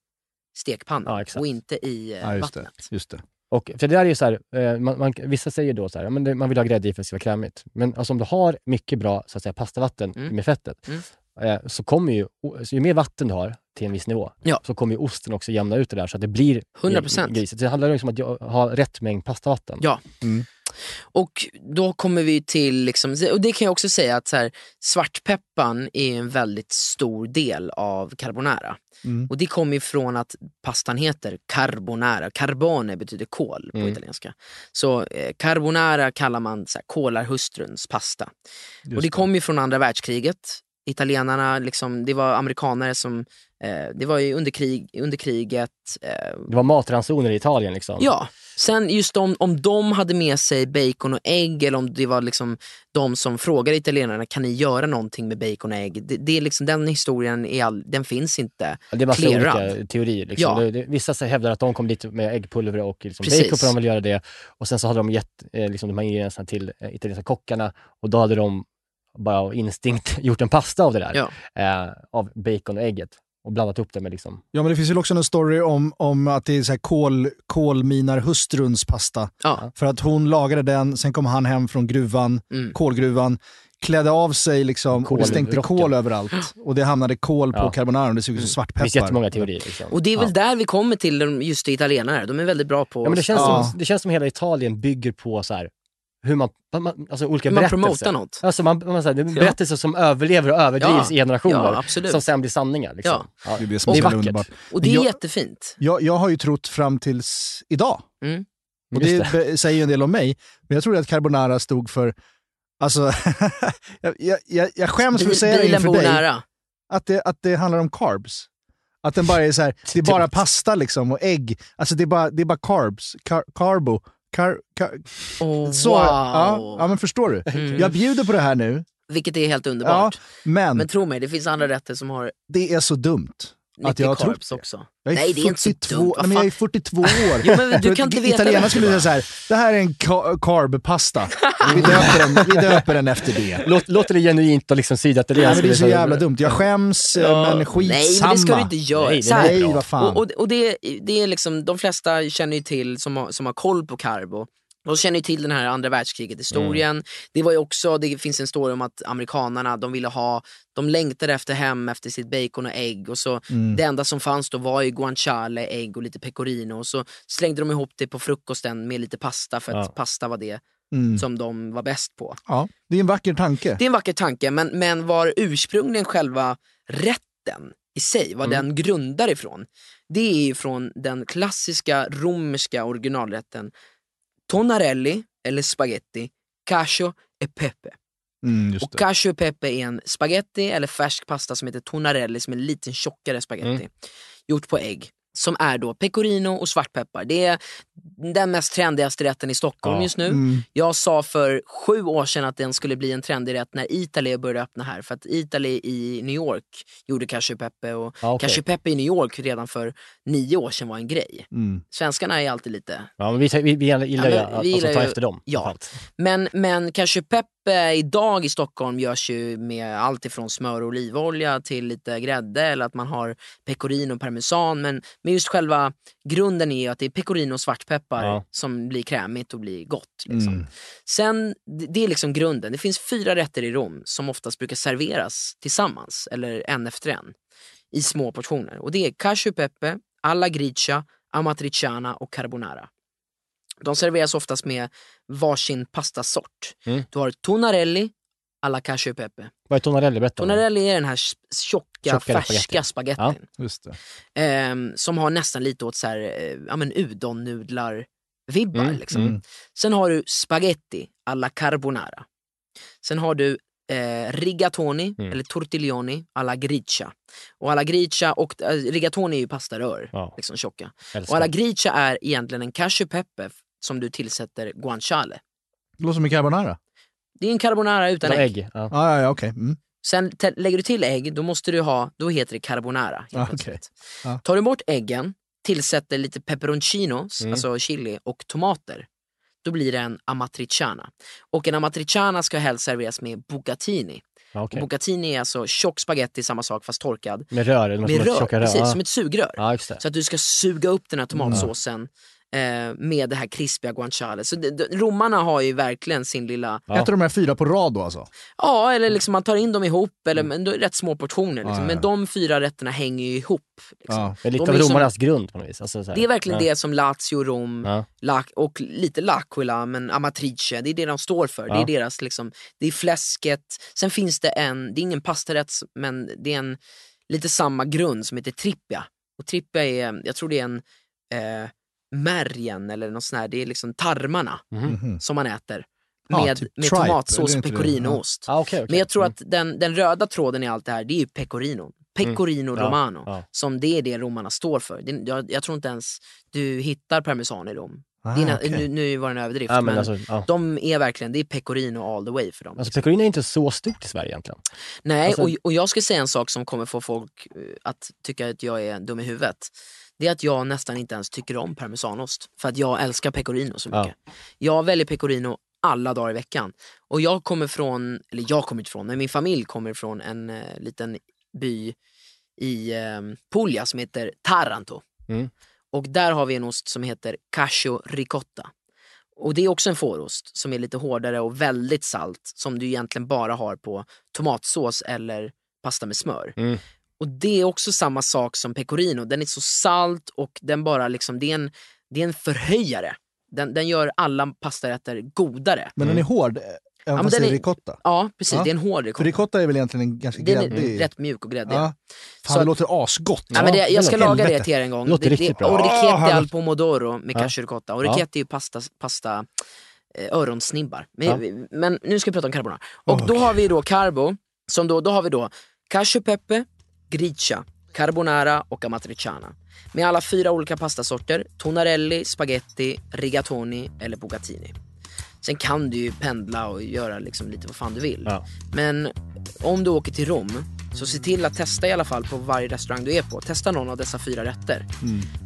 stekpannan Ja, och inte i eh, ja just, det, vattnet. just det. Och, för det där är ju så här, eh, man, man, vissa säger då så här, men det, man vill ha grädde i för att det ska vara krämigt. Men alltså, om du har mycket bra så att säga, pastavatten Mm. med fettet, Mm. Eh, så kommer ju, ju mer vatten du har till en viss nivå, Ja. så kommer ju osten också jämna ut det där så att det blir 100%. grisigt. Så det handlar ju om att jag- ha rätt mängd pastavatten. Ja. Mm. Och då kommer vi till, liksom, och det kan jag också säga att så här, svartpeppan är en väldigt stor del av carbonara. Mm. Och det kommer ifrån att pastan heter carbonara. Carbone betyder kol på Mm. italienska. Så eh, carbonara kallar man så här, kolarhustruns pasta. Just och det kom ju från andra världskriget. Italienarna, liksom, det var amerikanare som, eh, det var ju under, krig, under kriget. Eh, Det var matransoner i Italien liksom. Ja, sen just om, om de hade med sig bacon och ägg eller om det var liksom de som frågade italienarna kan ni göra någonting med bacon och ägg. Det, det är liksom, den historien är all, den finns inte. Det är massa Clearad. olika teorier. Liksom. Ja. Det, det, vissa hävdar att de kom dit med äggpulver och liksom Precis. bacon för de vill göra det. Och sen så hade de gett eh, liksom, de här ingredienserna till eh, italienska kockarna och då hade de bara av instinkt gjort en pasta av det där. Ja. Eh, av bacon och ägget och blandat upp det med liksom... Ja, men det finns ju också en story om, om att det är så här kol, kolminarhustruns pasta. Ja, För att hon lagade den, sen kom han hem från gruvan, mm. kolgruvan, klädde av sig liksom, och det stänkte Kolrocken. kol överallt. Och det hamnade kol på Ja. carbonara och det såg ut som Det svartpeppar. finns jättemånga teorier. Liksom. Och det är väl ja. där vi kommer till de- just det italienare. De är väldigt bra på... Ja, men det, känns Ja. som, det känns som hela Italien bygger på så här hur man, man alltså olika Hur man berättelser. promotar något. Alltså man, man säger, det är berättelser som överlever och överdrivs Ja, i generationer. ja, som sen blir sanningar. Liksom. Ja. Det är det som Det är så vackert. underbart. Och det är Jag- jättefint. Jag, jag har ju trott fram tills idag, Mm. och det, be- säger ju en del om mig, men jag trodde att carbonara stod för Alltså, jag, jag, jag, jag skäms för att säga det inför dig, nära. att det, att det handlar om carbs. Att den bara är så här, det är bara pasta liksom och ägg. Alltså det är bara, det är bara carbs, Car, carbo. Car, car, Oh, så, wow. ja, ja, men förstår du? Mm. Jag bjuder på det här nu, Vilket är helt ja, underbart. men, Men tro mig, det finns andra rätter som har det är så dumt. Att jag har trott det. också. Jag är Nej, det är inte så 42, dumt. Nej, men jag är 42 år. Jo, men du För kan inte att veta Italienarna skulle säga så här, det här är en ca- carbpasta. Vi döper, den, vi döper den efter det. Låt, låter det genuint och liksom det. Nej, men det är så jävla dumt. Jag skäms, eh, men Nej, skitsamma. men det ska du inte göra. Nej, Nej, vad fan. Och, och, och det, det är liksom, de flesta känner ju till, som har, som har koll på Carbo, de känner ju till den här andra världskriget historien. Mm. Det var ju också, det finns en story om att amerikanarna, de ville ha, de längtade efter hem efter sitt bacon och ägg och så Mm. det enda som fanns då var ju guanciale, ägg och lite pecorino och så slängde de ihop det på frukosten med lite pasta för att Ja. pasta var det Mm. som de var bäst på. Ja, det är en vacker tanke. Det är en vacker tanke, men, men var ursprungligen själva rätten i sig, vad den grundar ifrån, det är ju från den klassiska romerska originalrätten tonarelli, eller spaghetti, cacio e pepe. Mm, Och cacio e pepe är en spaghetti eller färsk pasta som heter tonarelli, som är en liten tjockare spaghetti. Gjort på ägg. Som är då pecorino och svartpeppar. Det är den mest trendigaste rätten i Stockholm Ja. just nu. Mm. Jag sa för sju år sedan att den skulle bli en trendig rätt när Italy började öppna här. För att Italy i New York gjorde e pepe och Ja, cacio e pepe i New York redan för nio år sedan var en grej. Mm. Svenskarna är alltid lite... Ja, men vi, vi, vi gillar ju Ja, men att vi alltså, gillar ta ju- efter dem. ja. Men, men pepe idag i Stockholm görs ju med allt ifrån smör och olivolja till lite grädde eller att man har pecorino och parmesan. Men, men just själva grunden är att det är pecorino och svartpeppar Ja. som blir krämigt och blir gott. Liksom. Mm. Sen, det- det är liksom grunden. Det finns fyra rätter i Rom som oftast brukar serveras tillsammans, eller en efter en, i små portioner. Och det är cacio e pepe, alla gricia, amatriciana och carbonara. De serveras oftast med varsin pastasort. Mm. Du har tonarelli, alla cacio e pepe. Vad är tonarelli? Berätta. Tonarelli är den här tjocka, Tjockare färska spagetti. spagettin. Det. Ehm, som har nästan lite åt så här, eh, ja men udonnudlar-vibbar. Mm, liksom. mm. Sen har du spaghetti alla carbonara. Sen har du eh, rigatoni, Mm. eller tortiglioni, alla gricia. Och alla gricia, och eh, rigatoni är ju pastarör, Ja. liksom tjocka. Älskar. Och alla gricia är egentligen en cacio pepe f- som du tillsätter guanciale. Det låter som en carbonara. Det är en carbonara utan ägg. ägg. Ja. Ah, ja, ja, okej. Mm. Sen lägger du till ägg, då måste du ha, då heter det carbonara. helt Ah, okej. Ja. Tar du bort äggen, tillsätter lite peperoncinos, Mm. alltså chili och tomater, då blir det en amatriciana. Och en amatriciana ska helst serveras med bucatini. Och bucatini är alltså tjock spaghetti, samma sak fast torkad. Med rör? Med som ett rör, tjocka precis, Ja. som ett sugrör. ja, just det. Så att du ska suga upp den här Mm. Eh, med det här krispiga guanciale. Så det, romarna har ju verkligen sin lilla Ja. Äter de här fyra på rad då alltså? Ja, eller liksom man tar in dem ihop, eller, men då är det rätt små portioner. Liksom. Ja, ja, Men de fyra rätterna hänger ju ihop. Liksom. Ja. Det är lite De av är som- romarnas grund på något vis. Alltså, så här. Det är verkligen ja. det som Lazio, Rom Ja. La- och lite L'Aquila, men Amatrice, det är det de står för. Det är deras liksom, det är fläsket. Sen finns det en, det är ingen pastarätt, men det är en lite samma grund som heter trippia. Och trippia är, jag tror det är en eh, märgen eller något sånt här, det är liksom tarmarna Mhm. som man äter. Ja, Med, typ med tripe, tomatsås och pecorinoost. Ah, okej, okej. Men jag tror Mm. att den, den röda tråden i allt det här, det är ju pecorino. Pecorino Ja, romano. ja. Som det är det romarna står för. Det, jag, jag tror inte ens du hittar parmesan i Rom. Ah, nä- okej. nu, nu var det en överdrift, Ja, men men alltså, ja. de är verkligen, det är pecorino all the way för dem. Alltså pecorino är inte så stort i Sverige egentligen. Nej, alltså- och, och jag ska säga en sak som kommer få folk eh, att tycka att jag är dum i huvudet. Det är att jag nästan inte ens tycker om parmesanost. För att jag älskar pecorino så Ja. mycket. Jag väljer pecorino alla dagar i veckan. Och jag kommer från, eller jag kommer inte från, men min familj kommer från en eh, liten by i eh, Puglia som heter Taranto. Mm. Och där har vi en ost som heter Cascio ricotta. Och det är också en fårost som är lite hårdare och väldigt salt som du egentligen bara har på tomatsås eller pasta med smör. Mm. Och det är också samma sak som pecorino. Den är så salt och den bara liksom, det är en, det är en förhöjare. Den, den gör alla pastarätter godare. Men den är hård, även men fast det den är ricotta. Ja, precis. Ja. Det är en hård För ricotta. ricotta är väl egentligen en ganska Den är gräddig... rätt mjuk och gräddig. Ja. Så Fan, det att- låter asgott. Ja, men det, jag ska laga det helvete. till er en gång. Det låter riktigt det, bra. Orecchiette Ah, al pomodoro med Ja. cashew ricotta. Orecchiette är ju pasta, pasta eh, öronsnibbar. Men, men nu ska vi prata om carbonara. Och då har vi då carbo, som då, då har vi då cashew gricia, carbonara och amatriciana. Med alla fyra olika pastasorter, tonarelli, spaghetti, rigatoni eller bucatini. Sen kan du ju pendla och göra liksom lite vad fan du vill. Ja. Men om du åker till Rom, så se till att testa i alla fall på varje restaurang du är på. Testa någon av dessa fyra rätter.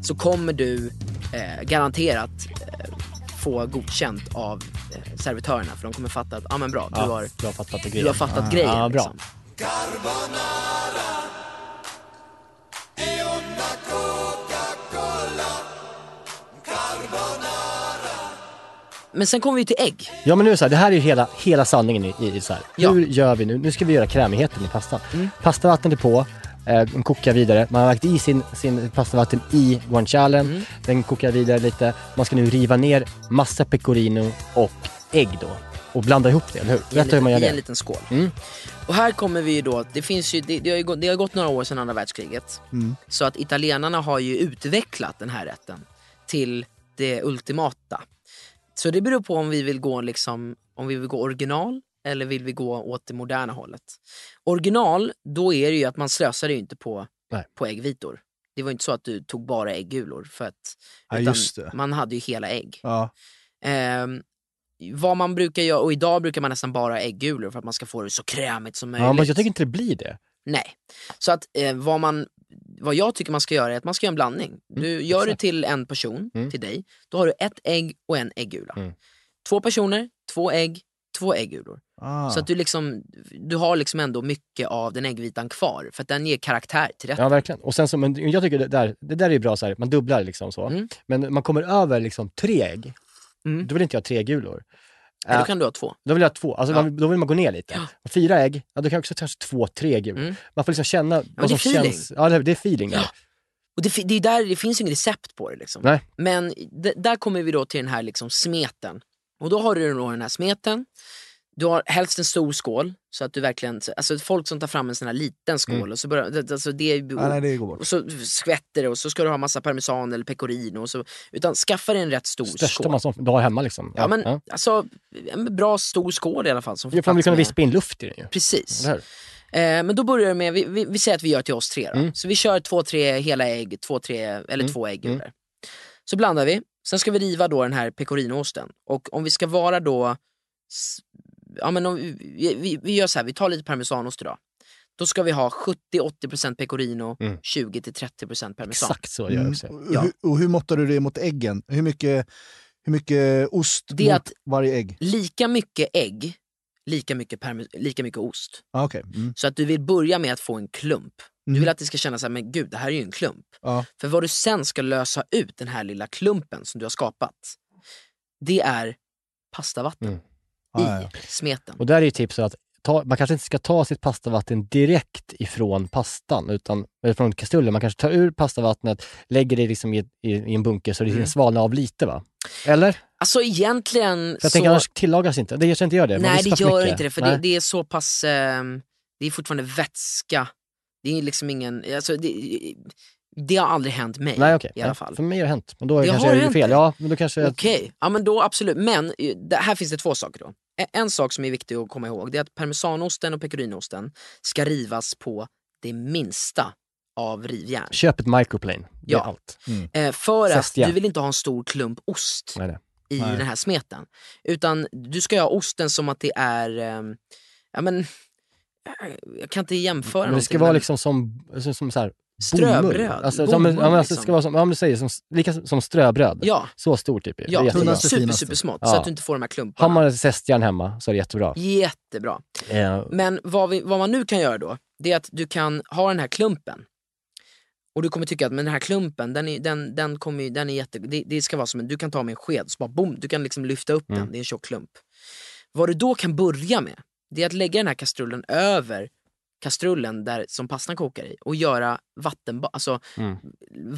Så kommer du eh, garanterat eh, få godkänt av eh, servitörerna. För de kommer fatta att, ah, men bra, du Ja, har, du har fattat det du har fattat grejen. Ja, bra. Liksom. Men sen kommer vi till ägg. Ja men nu är det så här, det här är ju hela, hela sanningen i, i så här. Ja. Hur gör vi nu? Nu ska vi göra krämigheten i pastan. Mm. Pastavattnet är på, eh, den kokar vidare. Man har lagt i sin, sin pastavatten i guancialen, Mm. den kokar vidare lite. Man ska nu riva ner massa pecorino och ägg då. Och blanda ihop det, eller hur? Berätta hur man gör liten, i en det. liten skål. Mm. Och här kommer vi ju då, det finns ju, det, det, har ju gått, det har gått några år sedan andra världskriget. Mm. Så att italienarna har ju utvecklat den här rätten till det ultimata. Så det beror på om vi vill gå liksom, om vi vill gå original eller vill vi gå åt det moderna hållet. Original, då är det ju att man slösar ju inte på, Nej. på äggvitor. Det var ju inte så att du tog bara äggulor för att Ja, man hade ju hela ägg. Ja. Ehm, vad man brukar göra, och idag brukar man nästan bara äggulor för att man ska få det så krämigt som möjligt. Ja, men jag tycker inte det blir det. Nej. Så att eh, vad, man, vad jag tycker man ska göra är att man ska göra en blandning. Du gör det till en person, Mm. till dig. Då har du ett ägg och en äggula. Mm. Två personer, två ägg, två äggulor. Ah. Så att du, liksom, du har liksom ändå mycket av den äggvitan kvar. För att den ger karaktär till rätten. Ja, verkligen. Och sen så, men jag tycker det där, det där är bra så här, man dubblar liksom så. Mm. Men man kommer över liksom tre ägg, Mm. då vill inte jag ha tre gulor. Ja, Då Ja. kan du ha två. Då vill jag ha två, alltså Ja. man, då vill man gå ner lite. Ja. Fyra ägg, ja då kan jag också ta två, tre gulor. Mm. Man får liksom känna vad det är som feeling. känns. Ja, det, det är feeling där. Ja. Och det, det, är där, det finns ju inget recept på det. Liksom. Nej. Men d- där kommer vi då till den här liksom smeten. Och då har du då den här smeten. Du har helst en stor skål. Så att du verkligen, alltså folk som tar fram en sån här liten skål Mm. och så börjar, alltså det, Ah, nej, det och så skvätter det och så ska du ha massa parmesan eller pecorino. Och så, utan skaffa dig en rätt stor Största skål. man som du har hemma liksom. Ja, men ja. alltså en bra stor skål i alla fall. Som får plats kunna med- vispa in luft i den ju. Precis. Eh, men då börjar det med, vi, vi, vi säger att vi gör till oss tre då. Mm. Så vi kör två, tre hela ägg, två, tre, eller Mm. två äggulor. Så blandar vi. Sen ska vi riva då den här pecorinoosten. Och om vi ska vara då, ja men om vi, vi, vi gör så här, vi tar lite parmesanost idag. Då ska vi ha 70-80% pecorino, Mm. 20-30% parmesan. Exakt så gör jag Mm. också. Och Ja. hur- Och hur måttar du det mot äggen? Hur mycket, hur mycket ost Det är mot att- varje ägg? Lika mycket ägg, lika mycket, lika mycket ost. Ah, Okej. Mm. Så att du vill börja med att få en klump. Du Mm. vill att det ska kännas så här, men gud, det här är ju en klump. Ja. För vad du sen ska lösa ut den här lilla klumpen som du har skapat, det är pastavatten Mm. Ah, ja, i smeten. Och där är ju tipset att ta, man kanske inte ska ta sitt pastavatten direkt ifrån pastan, utan eller från kastrullen. Man kanske tar ur pastavattnet, lägger det liksom i, i, i en bunke så det Mm. svalnar av lite va? Eller? För Alltså egentligen jag så... tänker annars tillagas inte. Det kanske inte gör det. Nej, det gör mycket. inte det. För det, det är så pass... ehm, det är fortfarande vätska. Det är liksom ingen... Alltså, det, det har aldrig hänt mig Nej, okej. i alla fall. För mig har det hänt. Men då är Det kanske har jag gjort fel. det? Ja, men då kanske jag... Okej, ja men då absolut. Men eh, det, här finns det två saker då. En, sak som är viktig att komma ihåg det är att parmesanosten och pecorinosten ska rivas på det minsta av rivjärn. Köp ett microplane. Det är Ja. allt. Eh, för att du vill inte ha en stor klump ost Nej, nej. i Nej. den här smeten. Utan du ska ha osten som att det är, ehm, ja men, eh, jag kan inte jämföra Men det ska någonting, vara men liksom som, som, som så här, Ströbröd. Alltså, bomull, ja, men, ja, men alltså, det liksom. ska vara som, men du säger, som, lika som ströbröd. Ja, Så stor typ. Det är ja jättebra. Tunnaste, super, supersmått. Ja. Så att du inte får de här Har klumparna. man ett zestjärn hemma så är det jättebra. Jättebra. Eh, Men vad, vi, vad man nu kan göra då, det är att du kan ha den här klumpen. Och du kommer tycka att men den här klumpen, den är, den, den kommer, ju- den är jätte, det, det ska vara som en, du kan ta med en sked, så bara boom, du kan liksom lyfta upp Mm. den, det är en tjock klump. Vad du då kan börja med, det är att lägga den här kastrullen över kastrullen där, som pastan kokar i och göra vattenbad, alltså Mm.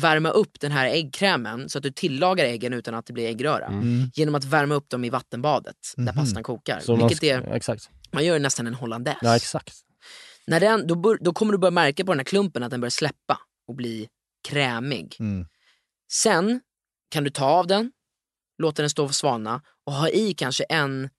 värma upp den här äggkrämen så att du tillagar äggen utan att det blir äggröra. Mm. Genom att värma upp dem i vattenbadet där Mhm. pastan kokar. Så man, Vilket är, ja, exakt. man gör nästan en hollandaise. Ja, exakt. När den, då, bör, då kommer du börja märka på den här klumpen att den börjar släppa och bli krämig. Mm. Sen kan du ta av den, låta den stå och svalna och ha i kanske en,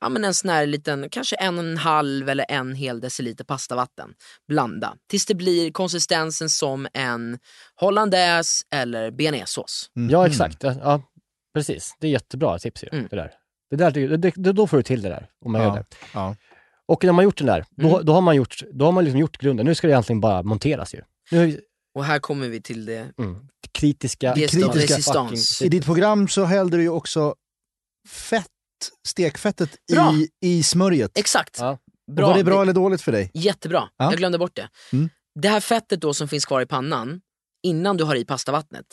ja men en sån här liten, kanske en och en halv eller en hel deciliter pastavatten. Blanda tills det blir konsistensen som en hollandaise eller bearnaisesås. Mm. Ja, exakt. Ja, ja, precis. Det är jättebra tips ju. Mm. Det där. Det där, det, det, då får du till det där. Om man Ja. gör det. Ja. Och när man gjort den där, då, Mm. då har man, gjort, då har man liksom gjort grunden. Nu ska det egentligen bara monteras ju. Nu Och här kommer vi till det, mm, kritiska... det kritiska resistans. I ditt program så hällde du ju också fett, stekfettet Bra. i, i smörjet. Exakt. Ja. Bra. Var det bra eller dåligt för dig? Jättebra, Ja. jag glömde bort det. Mm. Det här fettet då som finns kvar i pannan, innan du har i pastavattnet,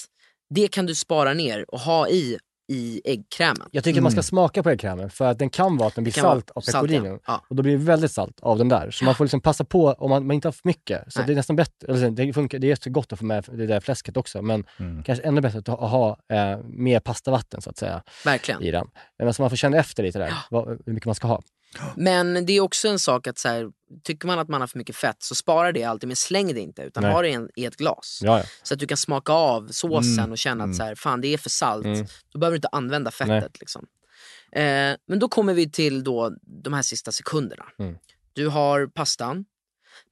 det kan du spara ner och ha i, i äggkrämen. Jag tycker man ska Mm. smaka på äggkrämen för att den kan vara att den blir salt av salt, ja. Och då blir det väldigt salt av den där. Så man får liksom passa på om man, man inte har för mycket. Så Nej. det är nästan bättre, eller det, funkar, det är jättegott att få med det där fläsket också. Men Mm. kanske ännu bättre att ha, ha eh, mer pastavatten så att säga Verkligen. i den. Men så man får känna efter lite där, vad, hur mycket man ska ha. Men det är också en sak att så här, tycker man att man har för mycket fett så spara det alltid men släng det inte utan Nej. ha det i, en, i ett glas. Ja, ja. Så att du kan smaka av såsen Mm, och känna mm. att så här, fan det är för salt. Mm. Då behöver du inte använda fettet. Liksom. Eh, men då kommer vi till då de här sista sekunderna. Mm. Du har pastan.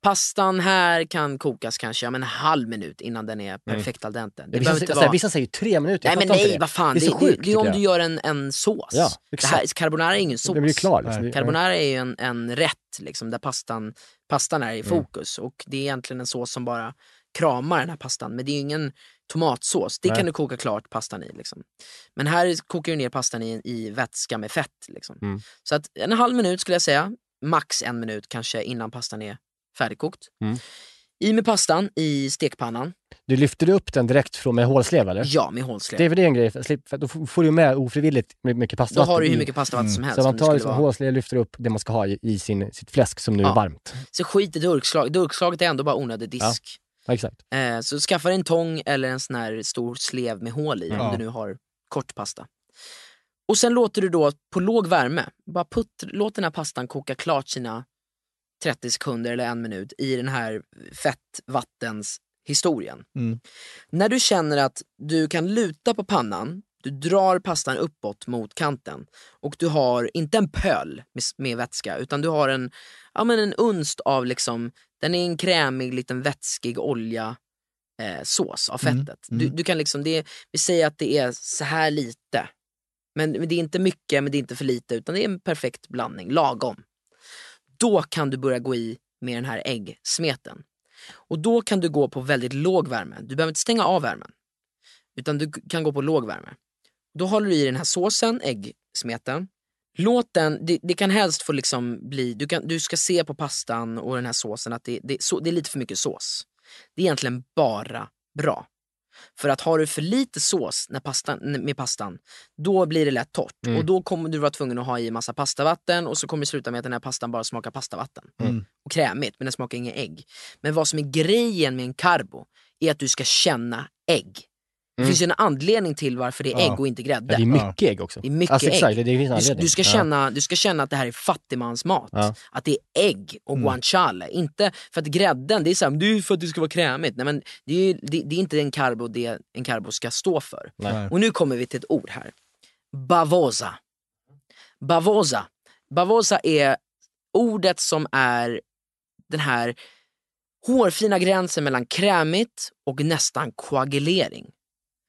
Pastan här kan kokas kanske om en halv minut innan den är perfekt al dente. Det Mm. vissa, inte alltså, vara... vissa säger tre minuter, Nej jag men fattar inte nej, det. vad fan. Det Det, är det, så det, sjukt, är om du gör en, en sås. Ja, det här, carbonara är ingen sås. Det blir klar liksom. Nej. Det- Carbonara är ju en, en rätt liksom, där pastan, pastan är i Mm. fokus och det är egentligen en sås som bara kramar den här pastan. Men det är ju ingen tomatsås, det Nej. kan du koka klart pastan i. Liksom. Men här kokar du ner pastan i, i vätska med fett. Liksom. Mm. Så att en halv minut skulle jag säga, max en minut kanske innan pastan är färdigkokt. Mm. I med pastan i stekpannan, Du lyfter upp den direkt från med hålslev eller? ja med hålslev. Det är väl det en grej, för, då får du med ofrivilligt my- mycket Då pastavatten har du hur mycket pastavatten som helst. Så man tar liksom hålslev, lyfter upp det man ska ha i, i sin, sitt fläsk som nu Ja. är varmt. Så skit i durkslag. Durkslaget är ändå bara onödig disk. Ja, exakt. Eh, så skaffa dig en tång eller en sån här stor slev med hål i Ja. om du nu har kort pasta. Och sen låter du då på låg värme, bara putt, låt den här pastan koka klart sina 30 sekunder eller en minut i den här fettvattens historien. Mm. När du känner att du kan luta på pannan, du drar pastan uppåt mot kanten och du har inte en pöl med, med vätska utan du har en, ja, men en unst av liksom, den är en krämig liten vätskig olja eh, sås av Mm, fettet. Du, du kan liksom, det, vi säger att det är så här lite. Men, men det är inte mycket men det är inte för lite utan det är en perfekt blandning, lagom. Då kan du börja gå i med den här äggsmeten. Och då kan du gå på väldigt låg värme. Du behöver inte stänga av värmen. Utan du kan gå på låg värme. Då håller du i den här såsen, äggsmeten. Låt den, det, det kan helst få liksom bli, du, kan, du ska se på pastan och den här såsen att det, det, så, det är lite för mycket sås. Det är egentligen bara bra. För att har du för lite sås när pastan, med pastan, då blir det lätt torrt. Mm. Och då kommer du vara tvungen att ha i massa pastavatten och så kommer det sluta med att den här pastan bara smakar pastavatten. Mm. Och krämigt, men den smakar inget ägg. Men vad som är grejen med en carbo är att du ska känna ägg. Det Mm. finns ju en anledning till varför det är Ja. ägg och inte Ja, grädde. det är mycket ägg också. Det är mycket alltså, ägg. Det, det finns en Du, anledning. du, ska Ja. känna, du ska känna att det här är fattigmansmat. Ja. Att det är ägg och Mm. guanciale. Inte för att grädden, det är, så här, det är för att det ska vara krämigt. Nej, men det, är, ju- det, det är inte en carbo det en carbo ska stå för. Nej. Och nu kommer vi till ett ord här. Bavosa. Bavosa. Bavosa är ordet som är den här hårfina gränsen mellan krämigt och nästan koagulering.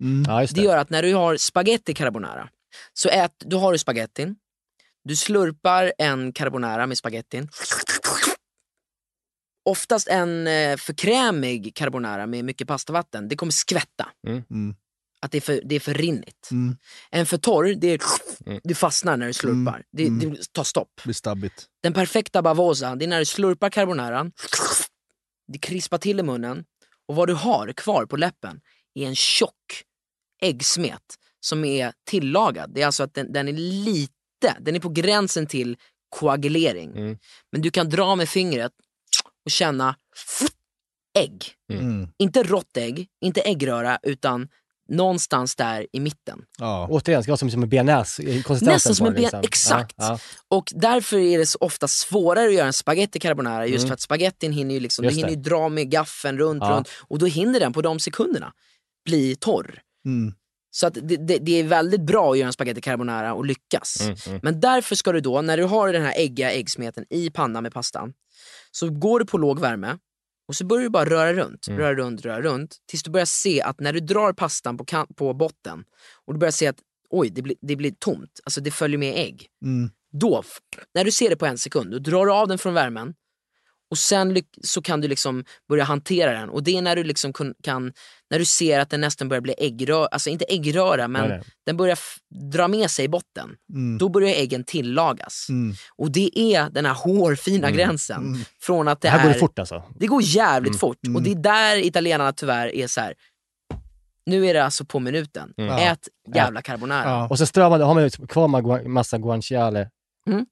Mm. Ja, Det det. gör att när du har spaghetti carbonara, så ät, då har du spagettin, du slurpar en carbonara med spagettin. Oftast en eh, för krämig carbonara med mycket pastavatten, det kommer skvätta. Mm. Att det är för, det är för rinnigt. Mm. En för torr, det är, Mm. du fastnar när du slurpar. Mm. Det, Mm. det tar stopp. Blir stabbigt. Den perfekta bavosa, det är när du slurpar carbonaran, det krispar till i munnen och vad du har kvar på läppen är en tjock äggsmet som är tillagad. Det är alltså att den, den är lite, den är på gränsen till koagulering. Mm. Men du kan dra med fingret och känna ägg. Mm. Inte rått ägg, inte äggröra, utan någonstans där i mitten. Ja. Återigen, ska vara som, som en bearnaise-konsistensen Nästan som en det, ben- liksom. exakt. Ja, ja. Och därför är det så ofta svårare att göra en spaghetti carbonara just för att spagettin hinner ju, liksom, du Mm. Hinner dra med gaffeln runt, Ja. runt och då hinner den på de sekunderna bli torr. Mm. Så att det, det, det är väldigt bra att göra en spaghetti carbonara och lyckas. Mm, mm. Men därför ska du då, när du har den här äggiga äggsmeten i pannan med pastan, så går du på låg värme och så börjar du bara röra runt, Mm. röra runt, röra runt tills du börjar se att när du drar pastan på, kan- på botten och du börjar se att oj, det blir, det blir tomt, alltså det följer med ägg. Mm. Då, när du ser det på en sekund, då drar du av den från värmen och sen så kan du liksom börja hantera den. Och det är när du liksom kan, när du ser att den nästan börjar bli äggröra, alltså inte äggröra men Nej, nej. den börjar dra med sig i botten. Mm. Då börjar äggen tillagas. Mm. Och det är den här hårfina gränsen. Från att det, Det här är, går det fort alltså. det går jävligt Mm. fort. Och det är där italienarna tyvärr är så här. nu är det alltså på minuten. Mm. Ät jävla carbonara. Ja. Och så strör man, har man kvar ma- massa guanciale Mm.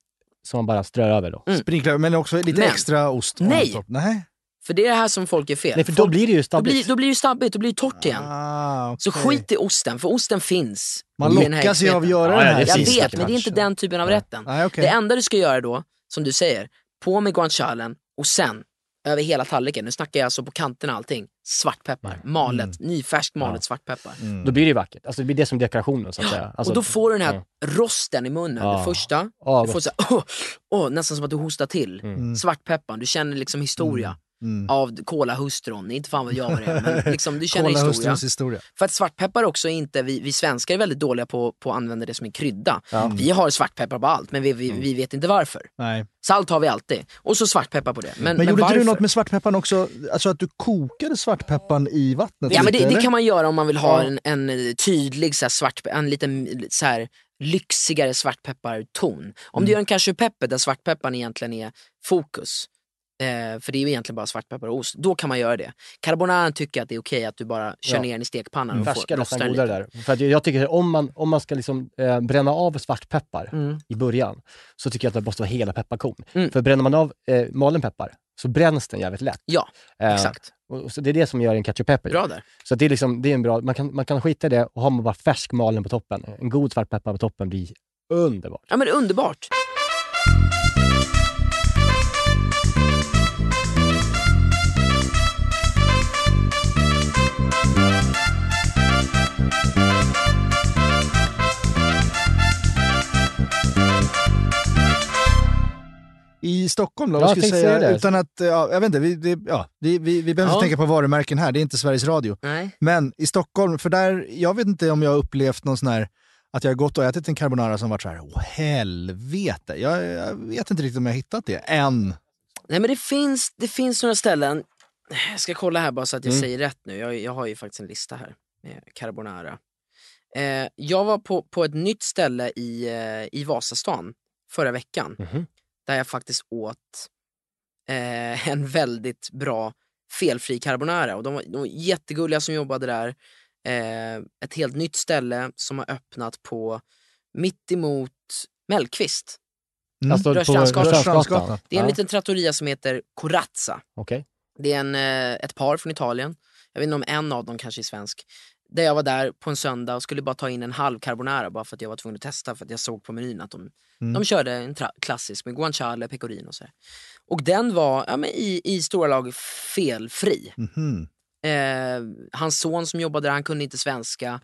Som man bara strör över då. Mm. Sprinkler, men också lite Men- extra ost. Nej. Nej. För det är det här som folk är fel. Nej, för då folk, blir det ju då, blir, då blir det stabbigt, då blir det torrt igen. Ah, Så skit i osten, för osten finns. Man lockas ju av att göra Ja, den här. Jag vet, men det är inte den typen av rätten. Nej, okej. Det enda du ska göra då, som du säger, på med guancialen och sen över hela tallriken, nu snackar jag alltså på kanterna allting, svartpeppar, malet, nyfärskt malet Mm. Ja. svartpeppar. Då blir det ju vackert. Alltså det blir det som dekorationen så att säga. Alltså, och då får du den här ja. rosten i munnen, Ja. det första. Ja, du får så här, åh, åh, nästan som att du hostar till. Mm. Svartpepparn, du känner liksom historia Mm. av kolahustrun. Inte fan vad jag vad det är, men liksom, du känner historia. Historia. För att svartpeppar också inte, vi, vi svenskar är väldigt dåliga på, på att använda det som en krydda. Ja. Vi har svartpeppar på allt, men vi, vi, vi vet inte varför. Nej. Salt har vi alltid, och så svartpeppar på det. Men, Men, gjorde varför? du något med svartpepparn också? Alltså att du kokade svartpepparn i vattnet? Ja men lite, det, det eller? kan man göra om man vill ha en, en eh, tydlig så här, svart, en liten så här, lyxigare svartpepparton. Om Mm. du gör en cashew pepper där svartpepparn egentligen är fokus, eh, för det är ju egentligen bara svartpeppar och ost, då kan man göra det. Carbonaran tycker att det är okej att du bara kör Ja. ner den i stekpannan får Färska nästan godare där. För jag, jag tycker om man, om man ska liksom, eh, bränna av svartpeppar Mm. i början så tycker jag att det måste vara hela pepparkorn. Mm. För bränner man av eh, malen peppar så bränns den jävligt lätt. Ja, Eh, exakt. Och, och så det är det som gör en ketchup-pepper. Bra där. Så det är, liksom, det är en bra, man kan, man kan skita i det och har man bara färsk malen på toppen, en god svartpeppar på toppen blir underbart. Ja men underbart. I Stockholm då? Ja, tänkte säga? det. Utan att, ja, jag vet inte, vi, vi, ja, vi, vi, vi behöver Ja. inte tänka på varumärken här, det är inte Sveriges Radio. Nej. Men i Stockholm, för där, jag vet inte om jag har upplevt någon sån här, att jag har gått och ätit en carbonara som varit så här, åh helvete. Jag, jag vet inte riktigt om jag har hittat det, än. Nej men det finns, det finns några ställen, jag ska kolla här bara så att jag Mm. säger rätt nu. Jag, jag har ju faktiskt en lista här med carbonara. Eh, jag var på, på ett nytt ställe i, eh, i Vasastan förra veckan Mhm. Där jag faktiskt åt eh, en väldigt bra felfri carbonara. Och de, var, de var jättegulliga som jobbade där. Eh, ett helt nytt ställe som har öppnat på mitt emot Mellqvist. Mm. Alltså på Rörstrandsgatan. Det är en Ja, liten trattoria som heter Corazza. Okej. Det är en, eh, ett par från Italien. Jag vet inte om en av dem kanske är svensk. Där jag var där på en söndag och skulle bara ta in en halv carbonara bara för att jag var tvungen att testa för att jag såg på menyn att de, de körde en klassisk med guanciale, pecorino och så. här. Och den var ja, men i, i stora lag felfri. Mhm. Eh, hans son som jobbade där, han kunde inte svenska.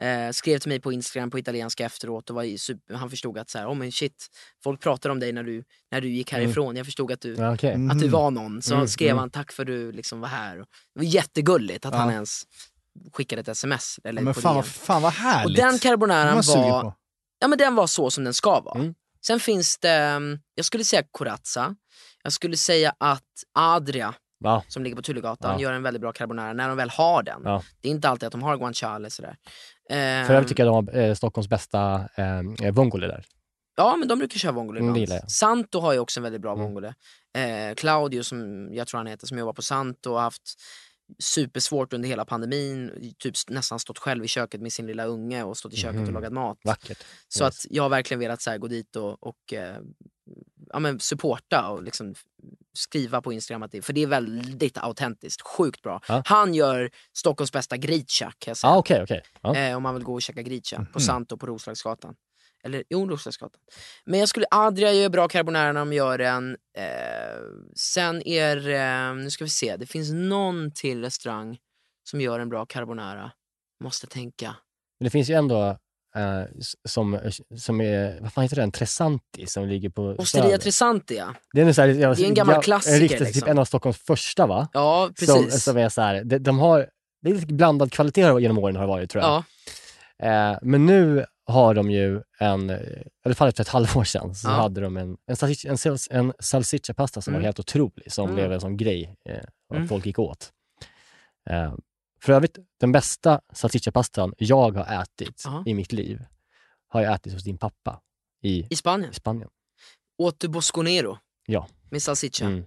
Eh, skrev till mig på Instagram på italienska efteråt och var super, han förstod att så här, oh men shit, folk pratade om dig när du, när du gick härifrån. Jag förstod att du, okej. Mm. att du var någon. Så Mm, skrev mm. han tack för att du liksom var här. Det var jättegulligt att Ja. han ens skickade ett sms. Eller Ja, men på fan, vad, fan vad Och härligt. den Det carbonaran var, på. ja, men den var så som den ska vara. Mm. Sen finns det, mm, jag skulle säga corazza. Jag skulle säga att Adria, Ja. som ligger på Tullegatan, Ja. gör en väldigt bra carbonara när de väl har den. Ja. Det är inte alltid att de har guanciale sådär. Ehm, För övrigt tycker jag de har eh, Stockholms bästa eh, vongole där. Ja, men de brukar köra vongole Mm, ibland. jag. Santo har ju också en väldigt bra Mm. vongole. Eh, Claudio, som jag tror han heter, som jobbar på Santo, har haft supersvårt under hela pandemin. Typ nästan stått själv i köket med sin lilla unge och stått i köket och Mhm. lagat mat. Vackert. Så Yes. att jag har verkligen velat så här, gå dit och, och eh, ja, men supporta och liksom skriva på Instagram att det, för det är väldigt autentiskt, sjukt bra. Ja. Han gör Stockholms bästa gritcha kan jag säga. Ja, okej, okej. Ja. Eh, om man vill gå och käka gritcha på Mhm. Santo på Roslagsgatan. Eller jo, Roslagsgatan. Men jag skulle, Adria gör bra carbonara när de gör den. Eh, sen är eh, nu ska vi se, det finns någon till restaurang som gör en bra carbonara. Måste tänka. Men det finns ju ändå eh, s- som, som är, vad fan heter den, Tresanti som ligger på Osteria Söder. Tresanti ja. Det är en, så här, ja, Det är en gammal ja, klassiker, En, riktigt, typ liksom. en av Stockholms första va? Ja, Som, precis. som är så här, de, de har, det är lite blandad kvalitet genom åren har det varit tror jag. ja. Eh, men nu har de ju en, eh, i alla fall för ett halvår sedan, så Ja. hade de en, en, salsiccia, en, en salsiccia-pasta som Mm. var helt otrolig, som Mm. blev en sån grej eh, att Mm. folk gick åt. Eh, för övrigt, den bästa salsiccia-pastan jag har ätit Ja. i mitt liv har jag ätit hos din pappa i, I Spanien. i Spanien. Åt Bosconero. Ja. Med salsiccia. Mm.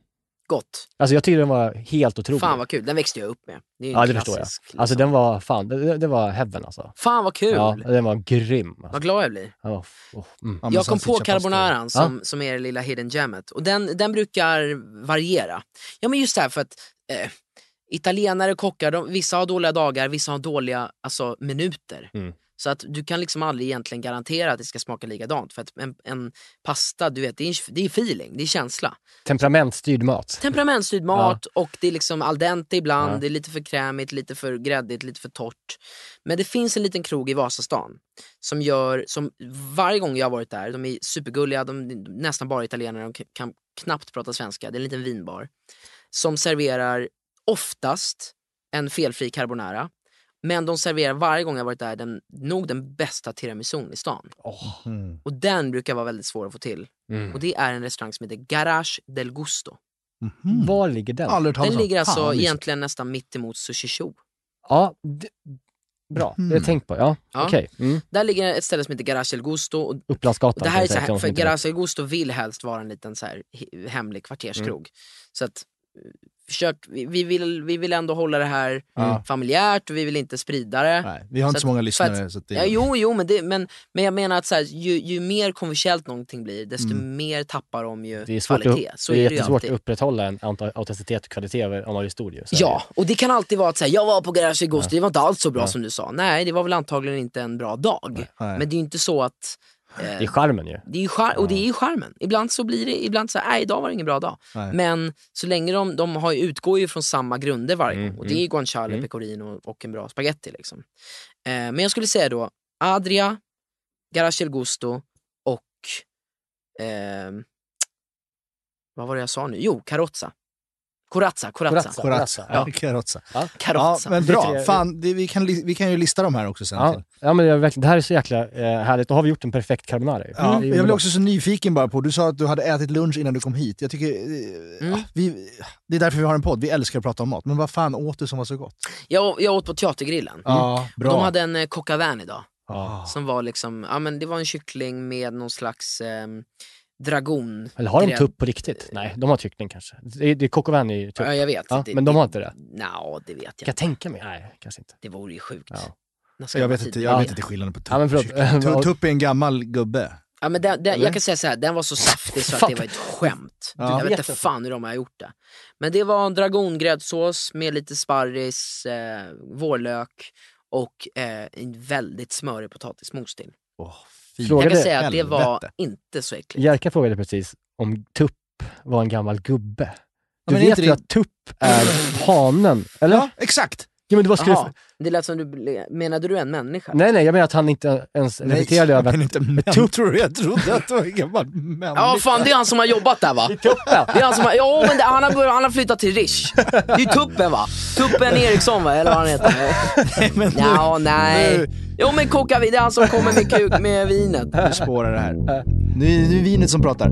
Gott. Alltså jag tyckte den var helt otrolig. Fan vad kul. Den växte jag upp med. Det är ja, det förstår jag. Alltså liksom. den var, fan, det, det var heaven alltså. Fan vad kul. Ja, den var grym. Alltså. Vad glad jag blir. Var, oh, mm. Ja, jag kom på carbonaran som, som är det lilla hidden gemmet och den, den brukar variera. Ja men just det här för att eh, italienare, kockar, de, vissa har dåliga dagar, vissa har dåliga alltså, minuter. Mm. Så att du kan liksom aldrig egentligen garantera att det ska smaka likadant. För att en, en pasta, du vet, det är, det är feeling, det är känsla. Temperamentstyrd mat. Temperamentstyrd mat och det är liksom al dente ibland, Ja. det är lite för krämigt, lite för gräddigt, lite för torrt. Men det finns en liten krog i Vasastan som gör, som varje gång jag har varit där, de är supergulliga, de är nästan bara italienare, de kan knappt prata svenska, det är en liten vinbar. Som serverar oftast en felfri carbonara. Men de serverar varje gång jag varit där den, nog den bästa tiramisun i stan. Mm. Och den brukar vara väldigt svår att få till. Mm. Och det är en restaurang som heter Garage del Gusto. Mhm. Var ligger den? Aldrig Den ligger alltså Fan, egentligen nästan mitt emot Sushi Show. Ja, det, bra. Det har jag Mm. tänkt på. Ja, Ja. okej. Mm. Där ligger ett ställe som heter Garage del Gusto. Och Upplandsgatan. det här är så här, för. Garage del Gusto vill helst vara en liten så här he- hemlig kvarterskrog. Så att eh, försök, vi, vi, vill, vi vill ändå hålla det här Ja. familjärt och vi vill inte sprida det. Nej, vi har inte Så så att- många för lyssnare. att- så att det, Ja, jo, jo men, det, men, men jag menar att så här, ju, ju mer kommersiellt någonting blir, desto mer tappar de ju Det är, svårt kvalitet. att, Så det är är det jättesvårt att upprätthålla en aut- autenticitet och kvalitet över- om man är studio. Ja, och det kan alltid vara att säga jag var på Garage i Gusto, det var inte alls så bra Ja. som du sa. Nej, det var väl antagligen inte en bra dag. Nej. Men det är ju inte så att... det. Eh, det är charmen ju. det är ju char- och det är ju charmen. Ibland så blir det, ibland så här, nej idag var det ingen bra dag. Nej. Men så länge de, de har, ju- utgår ju från samma grunder varje Mm, gång. Och det är ju guanciale, mm. pecorino och en bra spaghetti. Liksom. Eh, men jag skulle säga då Adria, Garage del Gusto och... ehm, vad var det jag sa nu? Jo, Carrozza. Corazza, Corazza. Corazza. Ja. Ja. Carozza. Ja, Carozza. men Det bra. Fan, det, vi, kan, vi kan ju lista de här också sen. Ja, ja men det, det här är så jäkla eh, härligt. Då har vi gjort en perfekt carbonara. Ja, jag underbart. också så nyfiken bara på, du sa att du hade ätit lunch innan du kom hit. Jag tycker, eh, Mm. vi, det är därför vi har en podd, vi älskar att prata om mat. Men vad fan åt du som var så gott? Jag, jag åt på Teatergrillen. Ja, Och De hade en eh, coq idag. Ah. Som var liksom, ja men det var en kyckling med någon slags eh, dragon. Eller har de tupp på riktigt? Nej, de har kyckling kanske. Det, det, Coq au vin är ju tupp. Ja, jag vet. Ja, Det- men de det- har inte det. Nja, det vet jag Kan jag inte. tänka mig? Nej, kanske inte. Det vore ju sjukt. Ja. Jag det vet inte, jag Ja. vet inte skillnaden på tupp Ja, men förlåt. Tupp är en gammal gubbe. Ja, men den, den, jag kan säga så här, den var så saftig så att det var ett skämt. Ja. Jag vet inte fan hur de har gjort det. Men det var en dragongräddsås med lite sparris, eh, vårlök och eh, en väldigt smörig potatismos till. Oh, fy Fråga- Jag kan säga att det var helvete. inte så äckligt. Jerka frågade precis om tupp var en gammal gubbe. Du men är vet inte ju det- att tupp är hanen, eller? Ja, exakt! Ja, men det var skulle Jaha, det lät som du, ble- menade du en människa? Nej, nej, jag menar att han inte ens reflekterade över men att... inte män, tror du? Jag trodde att det var en gammal människa. Ja fan det är han som har jobbat där va? Tuppen! Det är han som har, jo men det, han, har, börjat- han har flyttat till Rish. Det är ju Tuppen va? Tuppen Eriksson va, eller vad han heter. Nej, men nu, Ja, nej. nu, Jo men koka det är han som kommer med, kuk, med vinet. nu spårar det här. Nu, nu är vinet som pratar.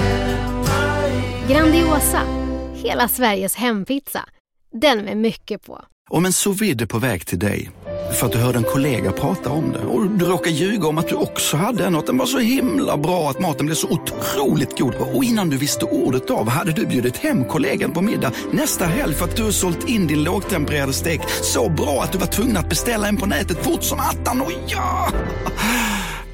Grandiosa, hela Sveriges hempizza. Den med mycket på. Om en sous vide är på väg till dig för att du hörde en kollega prata om det och du råkade ljuga om att du också hade en och att den var så himla bra att maten blev så otroligt god och innan du visste ordet av hade du bjudit hem kollegan på middag nästa helg för att du sålt in din lågtempererade stek så bra att du var tvungen att beställa en på nätet fort som attan. Och ja!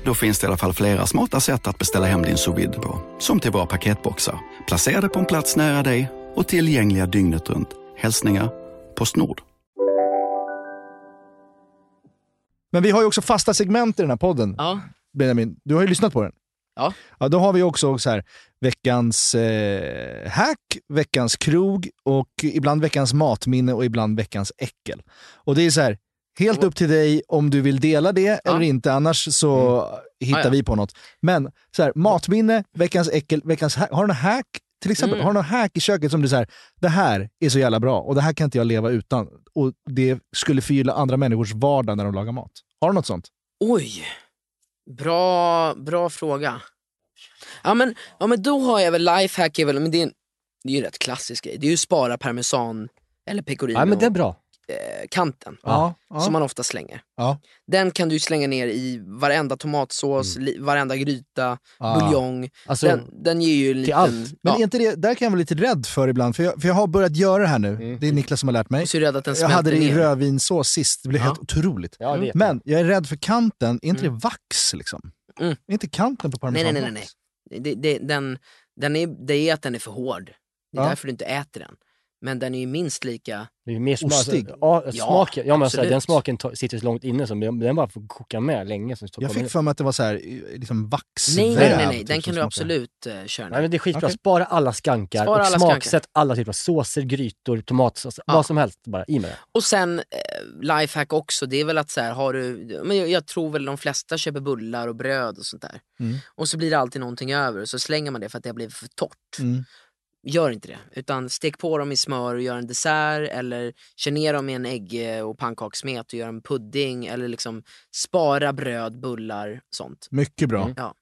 Då finns det i alla fall flera smarta sätt att beställa hem din sous på. Som till våra paketboxar, placerade på en plats nära dig och tillgängliga dygnet runt. Hälsningar Postnord. Men vi har ju också fasta segment i den här podden. Ja. Benjamin, du har ju lyssnat på den. Ja. ja då har vi också så här, veckans eh, hack, veckans krog och ibland veckans matminne och ibland veckans äckel. Och det är så här, helt upp till dig om du vill dela det eller inte, annars så hittar Ah, ja. vi på något. Men så här, matminne, veckans äckel, veckans hack. Har du någon hack? Till exempel, Mm. har du någon hack i köket som du säger, det här är så jävla bra och det här kan inte jag leva utan. Och det skulle förgylla andra människors vardag när de lagar mat. Har du något sånt? Oj, bra, bra fråga. Ja men, ja men då har jag väl lifehack, är väl, men det är, en, det är ju en rätt klassisk grej. Det är ju spara parmesan eller pecorino Ja, men det är bra. Eh, kanten. Ja, ja. Som man ofta slänger. Ja. Den kan du slänga ner i varenda tomatsås, li, varenda gryta, Ah. buljong. Alltså, den, den ger ju en liten... allt. Men Ja, är inte det, där kan jag vara lite rädd för ibland, för jag, för jag har börjat göra det här nu. Det är Niklas som har lärt mig. och så är rädd att den Jag hade det i ner. rödvinssås sist, det blev Ja. helt otroligt. Är Men jag är rädd för kanten, är inte det vax liksom? Mm. Är inte kanten på parmesan nej, nej, nej. nej. Det, det, den, den är, det är att den är för hård. Det är Ja. därför du inte äter den. Men den är ju minst lika... Det är ju mer smak, Ostig. ja, Ja, smaken, ja, men alltså, absolut. den smaken sitter så långt inne så den bara får koka med länge. Som Jag fick för mig att det var så här, liksom vaxväv. Nej, nej, nej, nej. typ, den kan du smakar. absolut uh, köra Nej men det är skitbra, Okej. spara alla skankar Spara och alla smaksätt alla typer av såser, grytor, tomatsås, Ja. vad som helst bara i med det. Och sen eh, lifehack också, det är väl att så här, har du... Men jag, jag tror väl de flesta köper bullar och bröd och sånt där. Mm. Och så blir det alltid någonting över och så slänger man det för att det har blivit för torrt. Mm. Gör inte det. Utan stek på dem i smör och gör en dessert eller kör ner dem i en ägg och pannkakssmet och gör en pudding. Eller liksom spara bröd, bullar, sånt. Mycket bra. Mm. Ja.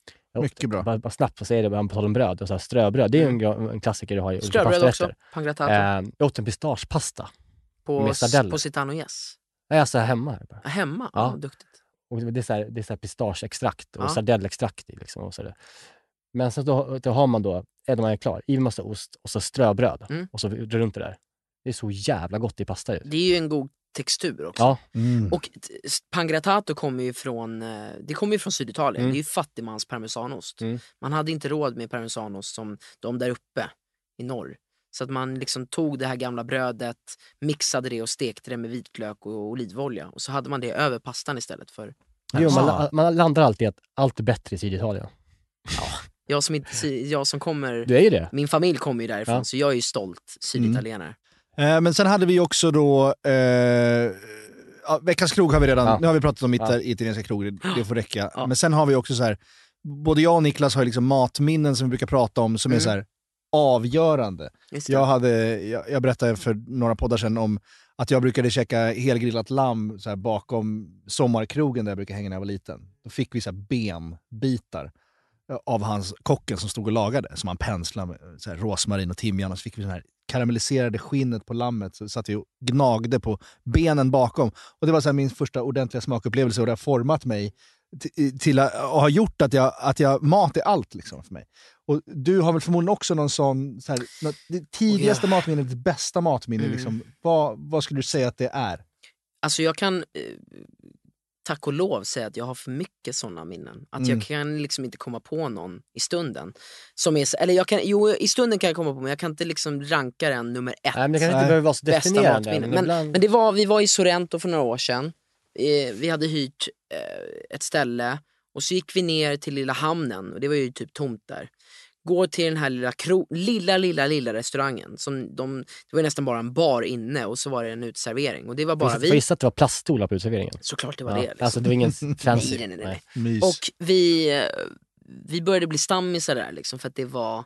Mycket bra. Bara, bara snabbt så säger det bara på tal om bröd, och så här ströbröd, det är ju en, gra- en klassiker du har i olika Ströbröd också, pangrattato. Eh, jag åt en pistagepasta. på, på Citano Yes. Nej, alltså hemma. Här bara. Hemma? Ja. Ja. duktigt. Och det är så här, det är så här pistageextrakt och Ja. sardellextrakt i. Liksom, och så där. Men sen då, då har man då, är man är klar, i massa ost och så ströbröd Mm. och så runt det där. Det är så jävla gott i pasta ju. Det är ju en god textur också. Ja, Mm. Och pangrattato kommer ju från, eh, det kommer ju från Syditalien. Mm. Det är ju fattigmans parmesanost. Mm. Man hade inte råd med parmesanost som de där uppe i norr. Så att man liksom tog det här gamla brödet, mixade det och stekte det med vitlök och olivolja. Och så hade man det över pastan istället för det gör man, man landar alltid att allt är bättre i Syditalien. Jag som, inte, jag som kommer... Du är ju det. Min familj kommer ju därifrån Ja. så jag är ju stolt syditalienare. Eh, men sen hade vi också då, eh, ja, veckans krog har vi redan, Ja. nu har vi pratat om Ja. ital- italienska krogar, det, det får räcka. Ja. Men sen har vi också så här, både jag och Niklas har ju liksom matminnen som vi brukar prata om som är Mm. så här avgörande. Jag, hade, jag, jag berättade för några poddar sedan om att jag brukade käka helgrillat lamm så här, bakom sommarkrogen där jag brukade hänga när jag var liten. Då fick vi så här, benbitar av hans kocken som stod och lagade, som han penslade med så här, rosmarin och timjan. Och så fick vi så här karamelliserade skinnet på lammet, så satt vi och gnagde på benen bakom. Och Det var så här, min första ordentliga smakupplevelse och det har format mig till, att, och har gjort att, jag, att jag, mat är allt liksom för mig. Och du har väl förmodligen också någon sån, så här, något, det tidigaste matminnet, ditt bästa matminne. Mm. Liksom. Vad, vad skulle du säga att det är? Alltså jag kan, eh, tack och lov, säga att jag har för mycket sådana minnen. Att Mm. jag kan liksom inte komma på någon i stunden. Som är, eller jag kan, jo, i stunden kan jag komma på men jag kan inte liksom ranka den nummer ett. Nej, men det kanske Nej. inte behöver vara så bästa definierande. matminnen. Men, Men, ibland... men det var, vi var i Sorrento för några år sedan. Eh, vi hade hyrt eh, ett ställe och så gick vi ner till lilla hamnen och det var ju typ tomt där. Går till den här lilla, kro- lilla, lilla, lilla restaurangen. Som de, det var nästan bara en bar inne och så var det en uteservering. Och det var bara Får vi. jag gissa att det var plaststolar på uteserveringen? Såklart det var Ja, det. Liksom. Alltså det var ingen fancy. Nej, nej, nej, nej. Och vi, eh, vi började bli stammisar där liksom, för att det var,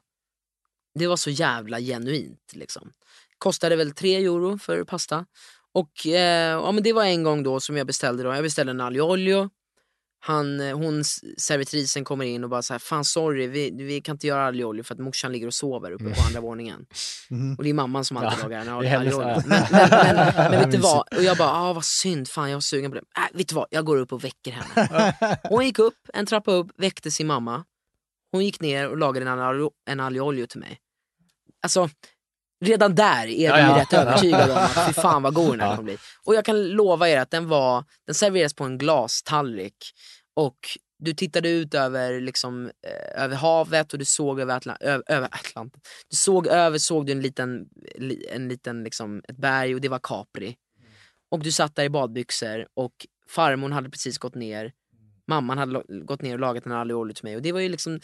det var så jävla genuint. Liksom. Kostade väl tre euro för pasta. Och eh, ja, men det var en gång då som jag beställde. Då. Jag beställde en aglio olio. Han, eh, hon, servitrisen kommer in och bara så här, fan sorry, vi, vi kan inte göra aglio olio för att morsan ligger och sover uppe på andra våningen. Mhm. Och det är mamman som alltid Ja, lagar en det är hennes- aglio olio. ja. Men, men, men, men vet du vad? Och jag bara, ah, vad synd, fan jag var sugen på det. Äh, vet du vad, jag går upp och väcker henne. Hon gick upp, en trappa upp, väckte sin mamma. Hon gick ner och lagade en en aglio olio till mig. Alltså, redan där är vi Ja, ja. rätt övertygade om att fy fan vad god den här Ja. kommer bli. Och jag kan lova er att den var, den serverades på en glastallrik och du tittade ut över, liksom, eh, över havet och du såg över, Atla- över Atlanten. Du såg över, såg du en liten, li- en liten liksom, ett berg och det var Capri. Och du satt där i badbyxor och farmor hade precis gått ner. Mamman hade gått ner och lagat en aglio olio till mig och det var ju liksom,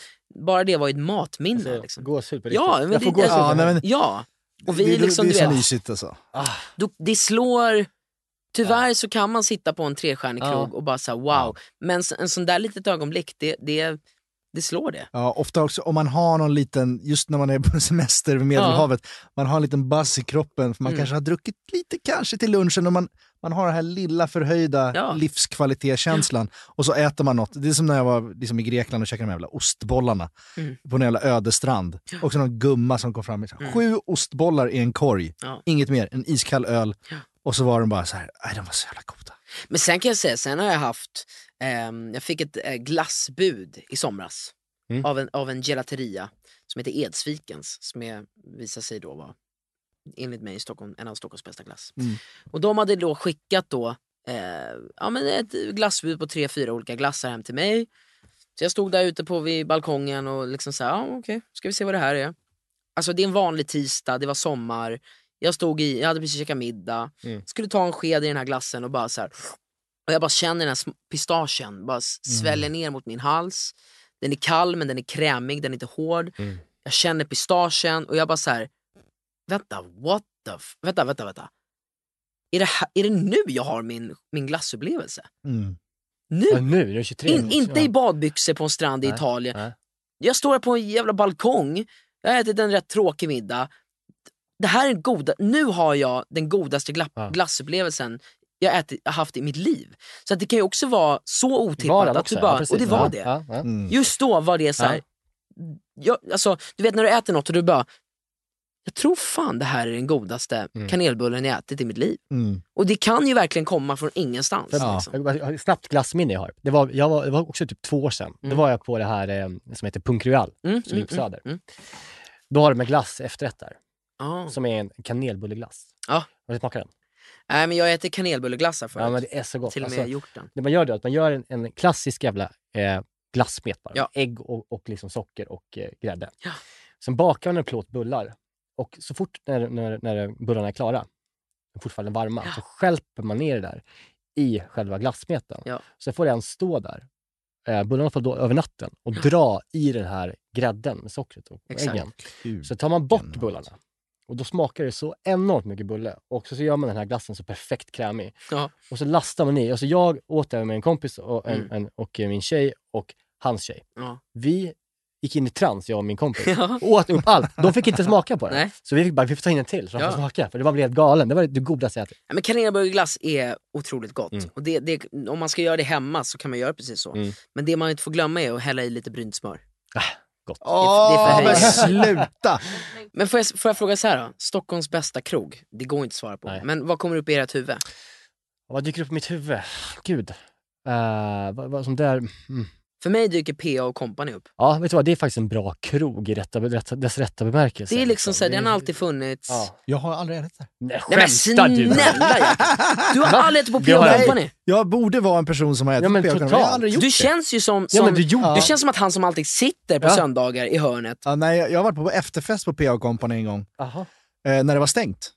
bara det var ju ett matminne. Alltså, liksom. Gåshud på Ja, riktigt. men jag får det- gåshud. Ja, men, Ja, och vi det, liksom, det är så vet, mysigt alltså. då, det slår... Tyvärr så kan man sitta på en trestjärnig krog och bara säga wow. Men en sån där litet ögonblick, det, det, det slår det. Ja, ofta också om man har någon liten, just när man är på semester vid Medelhavet, man har en liten buzz i kroppen för man Mm. kanske har druckit lite kanske till lunchen och man, man har den här lilla förhöjda Ja. livskvalitetskänslan och så äter man något. Det är som när jag var liksom i Grekland och käkade de jävla ostbollarna Mm. på en jävla ödestrand. Och så någon gumma som kom fram med här, sju ostbollar i en korg, Ja. inget mer, en iskall öl. Ja. Och så var de bara så här, nej de var så jävla goda. Men sen kan jag säga, sen har jag haft, ehm, jag fick ett eh, glassbud i somras Mm. av, en, av en gelateria som heter Edsvikens som är, visar sig då vara enligt mig Stockholm, en av Stockholms bästa glass. Mm. Och de hade då skickat då eh, ja, men ett glassbud på tre, fyra olika glassar hem till mig. Så jag stod där ute på vid balkongen och liksom sa, ja okej, ska vi se vad det här är. Alltså det är en vanlig tisdag, det var sommar. Jag stod i, jag hade precis käkat middag. Mm. Skulle ta en sked i den här glassen och bara så här. Och jag bara känner den här pistagen bara s- sväller ner mot min hals. Den är kall men den är krämig, den är inte hård. Mm. Jag känner pistagen och jag bara så här. Vänta, what the f- Vänta, vänta, vänta. Är det, här, är det nu jag har min, min glassupplevelse? Mm. Nu? Ja, nu, är det 23. In, inte ja. i badbyxor på en strand i Italien. nej. Jag står här på en jävla balkong, jag har ätit en rätt tråkig middag. Det här är goda, nu har jag den godaste gla, Ja. glassupplevelsen jag ätit, har haft i mitt liv. Så att det kan ju också vara så otippat den att också? du bara, Ja, precis. och det var Ja, det. ja, ja. Mm. Just då var det så här. Jag, alltså, du vet när du äter något och du bara, jag tror fan det här är den godaste Mm. kanelbullen jag ätit i mitt liv. Mm. Och det kan ju verkligen komma från ingenstans. För- Liksom. Har ett snabbt glassminne jag har. Det var, jag var, det var också typ två år sedan. Då Mm. var jag på det här eh, som heter Punk Royal, Mm, som ligger på mm, Söder. mm. Då har de en glass efterrätt där, Ja. som är en kanelbulleglass. Ja. Har du smakat den? Nej men jag äter kanelbulleglassar förut. Ja, men det är så gott. Till och med Alltså, gjort den. det man gör då är att man gör en, en klassisk jävla eh, glassmet bara. Ja. Ägg och, och liksom socker och eh, grädde. Ja. Sen bakar man en plåt bullar och så fort när, när, när bullarna är klara, fortfarande varma, Ja. så skälper man ner det där i själva glassmeten. Ja. Så får den stå där. Eh, bullarna får då över natten och dra i den här grädden med sockret och Exakt. äggen. Så tar man bort bullarna och då smakar det så enormt mycket bulle. Och så, så gör man den här glassen så perfekt krämig. Ja. Och så lastar man i. Alltså jag åt det med en kompis och, en, Mm. en, och min tjej och hans tjej. Ja. Vi gick in i trans, jag och min kompis. Ja. Och åt upp allt. De fick inte smaka på det. Nej. Så vi fick bara, vi får ta in en till så de Ja. får smaka. För det var helt galen. Det var det godaste jag ätit. Ja, men kanelbullglass är otroligt gott. Mm. Och det, det, om man ska göra det hemma så kan man göra precis så. Mm. Men det man inte får glömma är att hälla i lite brynt smör. Gott. Åh, det är för men sluta! Men får jag, får jag fråga så här då? Stockholms bästa krog? Det går inte att svara på. Nej. Men vad kommer upp i ert huvud? Vad dyker upp i mitt huvud? Gud. Uh, vad, vad som där... Mm. För mig dyker PA och Company upp. Ja, vet du vad? Det är faktiskt en bra krog i rätta, rätta, dess rätta bemärkelse. Det är liksom så här, den har alltid funnits. Ja. Jag har aldrig ätit det. Nej, Nej men skämtar du? snälla Jakob! Du har aldrig ätit på PA och jag- Company. Jag borde vara en person som har ätit Ja, men PH, men jag har aldrig gjort Du det. känns ju som, Ja, som, men du gjorde du känns som att han som alltid sitter på Ja. söndagar i hörnet. Ja, nej, jag har varit på efterfest på PH Company en gång, Aha. eh, när det var stängt.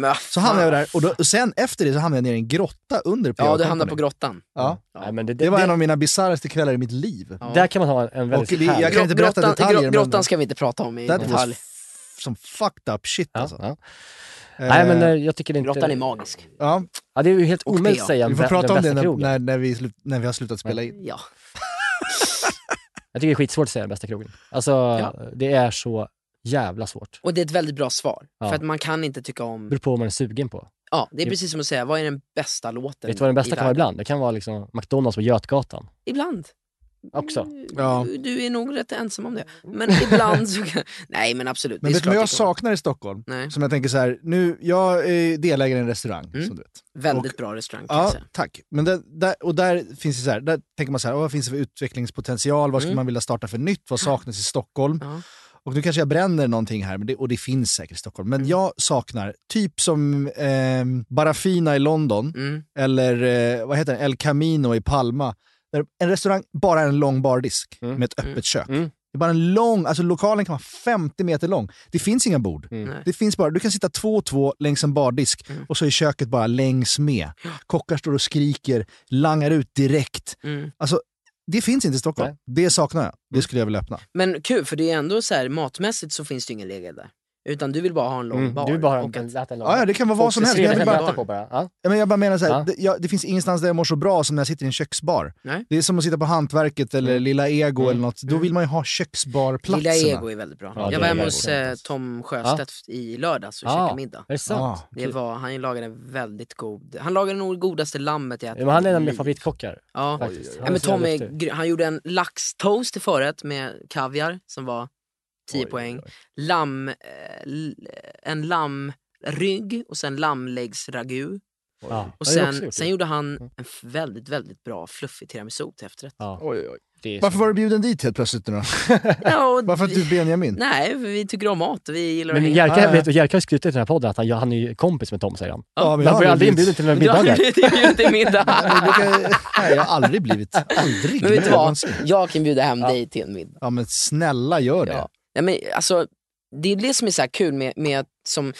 Men Så hamnade jag där och, då, och sen efter det så hamnade jag ner i en grotta under PH Ja, du hamnar på grottan. Ja. Nej, men det, det, Det var det, en av mina bisarraste kvällar i mitt liv. Ja. Där kan man ha en, en Och väldigt det- härlig... jag kan inte berätta grottan, detaljer, gro- men- grottan ska vi inte prata om i was detalj. som fucked up shit Ja, alltså. ja. Eh, Nej, men eh, jag tycker inte... Grottan är magisk. ja, Ja, det är ju helt Och omöjligt PA. att säga vi får prata om det när, när, när, vi slut, när vi har slutat spela in. Ja. Jag tycker det är skitsvårt att säga den bästa krogen. Alltså, det är så jävla svårt. Och det är ett väldigt bra svar. Ja. För att man kan inte tycka om... beror på vad man är sugen på. Ja, det är Det- precis som att säga, vad är den bästa låten Vet du vad den bästa kan vara ibland? Det kan vara liksom McDonalds på Götgatan. Ibland. Också. Ja. Du, du är nog rätt ensam om det. Men ibland så kan... Nej men absolut. Men det vet du vad jag det saknar i Stockholm? Nej. Som jag tänker så här, nu, jag är delägare i en restaurang, som du vet. Väldigt bra restaurang kan jag Ja, säga. tack. Men där, där, och där finns det så här, där tänker man så här, "Åh, vad finns det för utvecklingspotential? Vad skulle Mm. man vilja starta för nytt? Vad saknas i Stockholm? Och nu kanske jag bränner någonting här, men det, och det finns säkert i Stockholm. Mm. Men jag saknar, typ som eh, Barafina i London, Mm. eller eh, vad heter det, El Camino i Palma. En restaurang bara är en lång bardisk Mm. med ett öppet kök. Det är bara en lång, alltså lokalen kan vara 50 meter lång. Det finns inga bord. Det finns bara, du kan sitta två och två längs en bardisk Mm. och så är köket bara längs med. Kockar står och skriker, langar ut direkt. Mm. Alltså, det finns inte i Stockholm. Det saknar jag. Det skulle jag vilja öppna. Men kul, för det är ändå så här, matmässigt så finns det ju ingen regel där. Utan du vill bara ha en lång Mm, bar. du vill bara ha och en- en lång Ja, det kan vara vad som helst. Jag, det vill bara, på bara. Ja. Ja, men jag bara menar så här, Ja. det, jag, det finns ingenstans där jag mår så bra som när jag sitter i en köksbar. Nej. Det är som att sitta på Hantverket eller Lilla Ego eller något. Då vill man ju ha köksbarplatserna. Lilla Ego är väldigt bra. Ja, jag det var hemma hos eh, Tom Sjöstedt i lördags och Ja, käkade middag. är det sant? Det var, han lagade väldigt god... Han lagade nog godaste lammet jag ätit han är en i av mina favoritkockar. Ja. Han ja, men Tom är, han gjorde en laxtoast till förrätt med kaviar som var 10 poäng. Lamm, eh, en lammrygg och sen lammläggsragu. Ja. Och Ja, det har jag också sen, sen gjorde han en f- väldigt, väldigt bra fluffig tiramisu till efterrätt. Ja. Det är Varför var du bjuden dit helt plötsligt nu då? Ja, och Bara för att du är Benjamin? Nej, för vi tycker om mat och vi gillar Men. Jerka, ja. vet du, Jerka har skrutit i den här podden att han, han är ju kompis med Tom säger han. Ja, men jag han får ju har aldrig inbjuden till några Du har middagar. blivit inbjuden till middag. Nej, jag har aldrig blivit. Aldrig. Men vet du vad? Jag kan bjuda hem dig till en middag. Ja men snälla gör det. Ja. Men, alltså, det är det som är så här kul med, med som,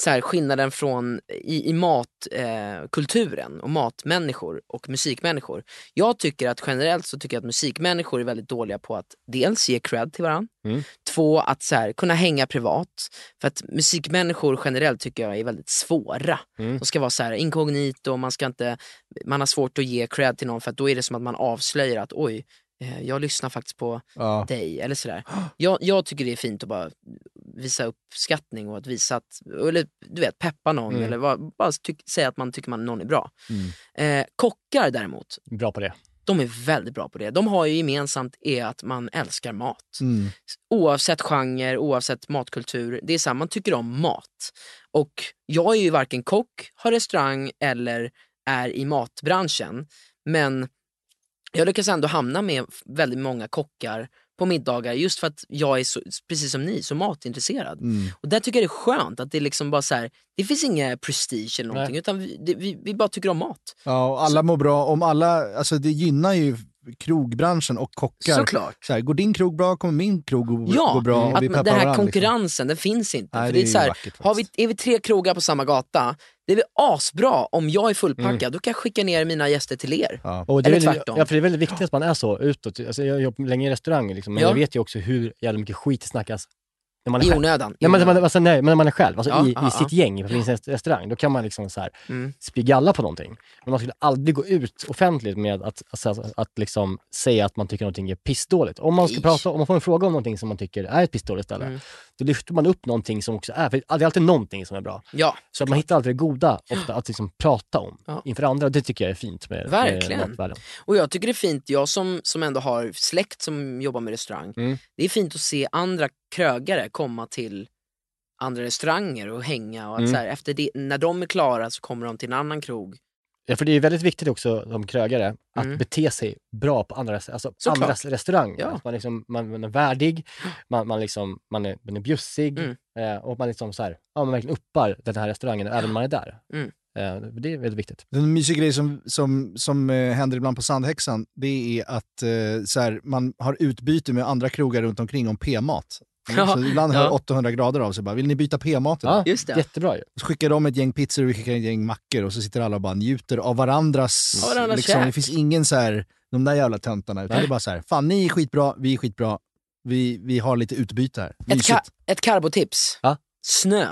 så här, skillnaden från i, i matkulturen eh, och matmänniskor och musikmänniskor. Jag tycker att generellt så tycker jag att musikmänniskor är väldigt dåliga på att dels ge cred till varandra, Mm. två att så här, kunna hänga privat. För att musikmänniskor generellt tycker jag är väldigt svåra. Mm. De ska vara så här inkognito, man, ska inte, man har svårt att ge cred till någon för att då är det som att man avslöjar att oj, jag lyssnar faktiskt på Ja. dig eller sådär. Jag, jag tycker det är fint att bara visa uppskattning och att visa att, eller du vet, peppa någon Mm. eller bara, bara tyck, säga att man tycker man någon är bra. Mm. Eh, kockar däremot, Bra på det. de är väldigt bra på det. De har ju gemensamt är att man älskar mat. Mm. Oavsett genre, oavsett matkultur. Det är här, man tycker om mat. Och jag är ju varken kock, har restaurang eller är i matbranschen. Men jag lyckas ändå hamna med väldigt många kockar på middagar just för att jag är, så, precis som ni, så matintresserad. Mm. Och där tycker jag det är skönt att det liksom bara så här, det finns inga prestige eller någonting Nej. utan vi, det, vi, vi bara tycker om mat. Ja, och alla mår bra. Om alla, alltså det gynnar ju krogbranschen och kockar. Såklart. Så här, går din krog bra kommer min krog gå, Ja, gå bra. Och vi peppar den här varandra, liksom. konkurrensen den finns inte. Nej, För det det är så här, vackert har vi, är vi tre krogar på samma gata, det är väl asbra om jag är fullpackad, Mm. då kan jag skicka ner mina gäster till er. Ja. Och det är Eller väldigt, tvärtom. ja, för det är väldigt viktigt att man är så utåt. Alltså, jag har jobbat länge i restaurang, liksom, men Ja. jag vet ju också hur jävla mycket skit snackas när man är I själv. onödan. Nej, men, onödan. man, alltså, nej, men när man är själv, alltså, Ja, i, ja, i sitt gäng på sin restaurang, då kan man liksom så här, Mm. spy galla på någonting. Men man skulle aldrig gå ut offentligt med att, alltså, att, att liksom säga att man tycker någonting är pissdåligt. Om man, ska Nej. prata, om man får en fråga om någonting som man tycker är ett pissdåligt ställe, Mm. Då lyfter man upp någonting som också är, för det är alltid någonting som är bra. Ja, Så att man hittar alltid det goda ofta att liksom prata om Ja. inför andra och det tycker jag är fint med, Verkligen. med och jag tycker det är fint, jag som, som ändå har släkt som jobbar med restaurang, Mm. det är fint att se andra krögare komma till andra restauranger och hänga och att Mm. så här, efter det, när de är klara så kommer de till en annan krog. Ja, för det är väldigt viktigt också som krögare att Mm. bete sig bra på andras, alltså, Såklart. andras restauranger. Ja. Att man, liksom, man, man är värdig, man, man, liksom, man, är, man är bjussig Mm. eh, och man, liksom så här, ja, man verkligen uppar den här restaurangen även när man är där. Mm. Eh, det är väldigt viktigt. En mysig grej som, som, som eh, händer ibland på Sandhäxan, det är att eh, så här, man har utbyte med andra krogar runt omkring om p-mat. Ja, Så ibland hör ja. 800 grader av sig bara, vill ni byta p-mat? idag?" Ja, Just det. Jättebra ju. Så skickar de ett gäng pizzor och vi skickar ett gäng mackor och så sitter alla och bara njuter av varandras... Av varandras liksom, det käk. finns ingen så här, de där jävla töntarna, utan det är bara så här, fan ni är skitbra, vi är skitbra, vi, vi har lite utbyte här. Ett, Mysigt. ka- ett karbotips. Ja. Snö.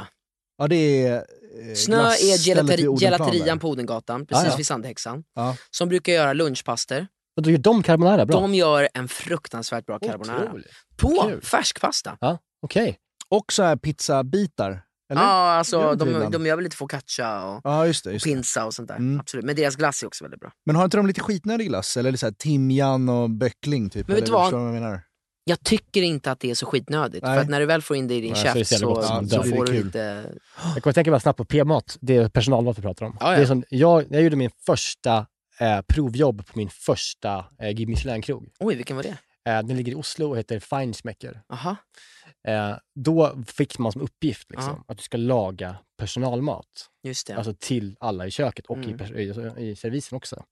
Ja det är... eh, Snö är glasstället vid gelateri- Odenplan gelaterian där. på Odengatan, precis Ja, ja. vid Sandhäxan. Ja. Som brukar göra lunchpaster. Och då gör de carbonara bra. De gör en fruktansvärt bra carbonara. Otroligt. På Kul. färskpasta. Ja, okej. Och så här pizzabitar. Eller? Ja, alltså de, de gör väl lite focaccia och, Ja, just det. och Just det. pinsa och sånt där. Mm. Absolut. Men deras glass är också väldigt bra. Men har inte de lite skitnödig glass? Eller så här timjan och böckling? Typ, Men vet eller du vad? jag menar? Jag tycker inte att det är så skitnödigt. Nej. För att när du väl får in det i din så käft så så, så, dör. får du lite... Jag kommer tänka bara snabbt på P-mat. Det är personalmat vi pratar om. Ja, ja. Det är som, jag, jag gjorde min första eh, provjobb på min första eh, Guide Michelin-krog. Oj, vilken var det? Eh, den ligger i Oslo och heter Feinschmecker. Aha. Eh, då fick man som uppgift liksom, att du ska laga personalmat. Just det. Alltså till alla i köket och i, Mm. pers- i, i servisen också.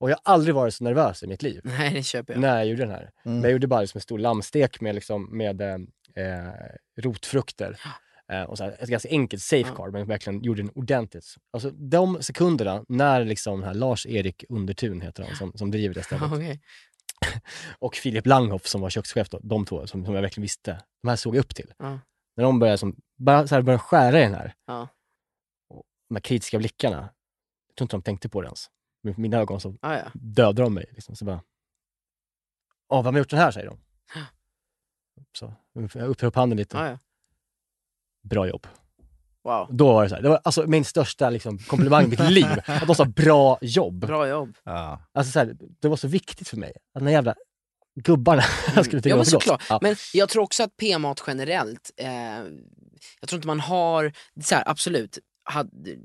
Och jag har aldrig varit så nervös i mitt liv Nej, det köper jag. när jag gjorde den här. Mm. Men jag gjorde bara liksom en stor lammstek med, liksom, med eh, eh, rotfrukter. Eh, och så här, ett ganska enkelt safeguard, men verkligen gjorde den ordentligt. Alltså de sekunderna när liksom här Lars-Erik Undertun heter han som, som driver det stället. Okej. Och Filip Langhoff som var kökschef då, de två som, som jag verkligen visste. De här såg jag upp till. Ja. När de började, som, bara, så här, började skära i den här, Ja. och de här kritiska blickarna, jag tror inte de tänkte på det ens. Med mina ögon så Ah, ja. dödade de mig. Liksom. Så bara, Åh, vem har gjort den här? säger de. Så jag öppnar upp handen lite. Ah, ja. Bra jobb. Wow. Då var det så här, det var alltså min största liksom, komplimang i mitt liv. Att de sa bra jobb. Bra jobb. Ja. Alltså, så här, det var så viktigt för mig. Att den jävla gubbarna skulle tycka Ja det men så gott. Ja. Men jag tror också att p-mat generellt, eh, jag tror inte man har, så här, absolut, hade,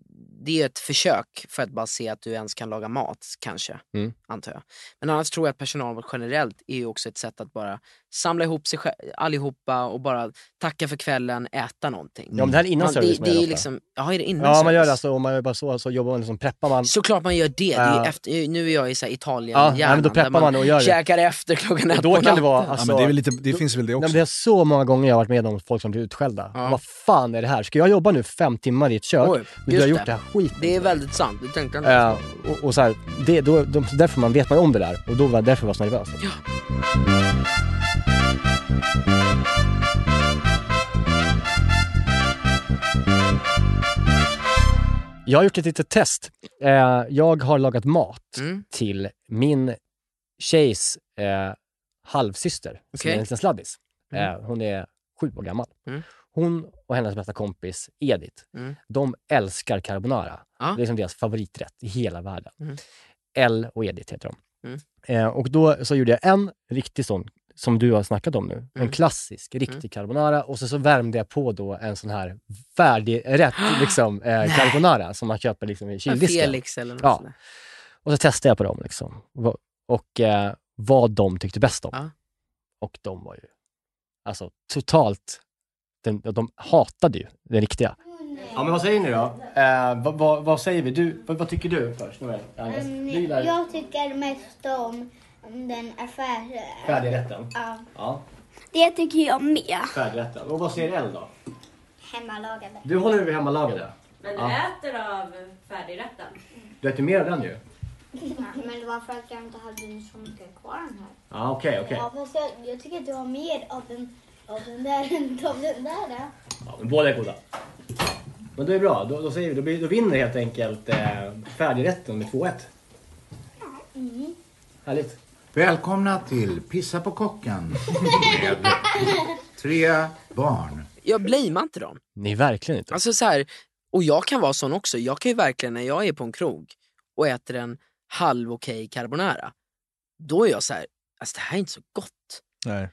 det är ett försök för att bara se att du ens kan laga mat kanske, Mm. antar jag. Men annars tror jag att personalmat generellt är ju också ett sätt att bara samla ihop sig allihopa och bara tacka för kvällen, äta någonting. Ja, men det här är innan Man- service det, man det gör är liksom, ja, är det innan Ja, man service? gör det. Alltså, om man jobbar så, så jobbar man liksom, preppar man. Såklart man gör det. det är efter, nu är jag i så här Italien Ja, nej, men då preppar man och gör det. käkar efter klockan ett då på kan det vara, alltså, ja, men det, är väl lite, det finns väl det Nej, också? men det är så många gånger jag har varit med om folk som blir utskällda. Ja. Vad fan är det här? Ska jag jobba nu fem timmar i ett kök? Oj, du har gjort det. det här skiten. Det är väldigt sant, det tänkte jag inte. Eh, och, och så här, det, då, då, därför man vet man om det där och då var därför var jag så nervös. Ja. Jag har gjort ett litet test. Eh, jag har lagat mat Mm. till min tjejs eh, halvsyster, som Okej. är en liten sladdis. Mm. Eh, hon är sju år gammal. Mm. Hon och hennes bästa kompis Edith, Mm. de älskar carbonara. Ja. Det är som deras favoriträtt i hela världen. Mm. Elle och Edith heter de. Mm. Eh, och då så gjorde jag en riktig sån, som du har snackat om nu. En Mm. klassisk, riktig carbonara. Och så, så värmde jag på då en sån här färdig rätt liksom, eh, carbonara som man köper liksom i En kyldisken. Felix eller något Ja. Och så testade jag på dem liksom. Va- och eh, vad de tyckte bäst om. Ja. Och de var ju alltså totalt, den, de hatade ju den riktiga. Ja men vad säger ni då? Eh, vad, vad, vad säger vi? Du, vad, vad tycker du först? Noel? Agnes? Du gillar Jag tycker mest om om den affär... färdigrätten? Ja, Ja, det tycker jag med. färdigrätten. Och vad säger Elle då? Hemmalagade. Du håller vid hemmalagade? Men du Ja. äter av färdigrätten? Du äter mer av den ju. Men det var för att jag inte hade så mycket kvar den här. Ja okej, okej. Ja, fast jag, jag tycker att du har mer av den, av den där den där. Ja, men båda är goda. Men det är bra, då, då, säger vi, då, blir- då vinner helt enkelt eh, färdigrätten med 2-1. Mm. Härligt. Välkomna till Pissa på kocken med tre barn. Jag blamear inte dem. Nej, verkligen inte. Alltså så här, och jag kan vara sån också. Jag kan ju verkligen när jag är på en krog och äter en halv okej carbonara, då är jag så här, alltså det här är inte så gott. Nej.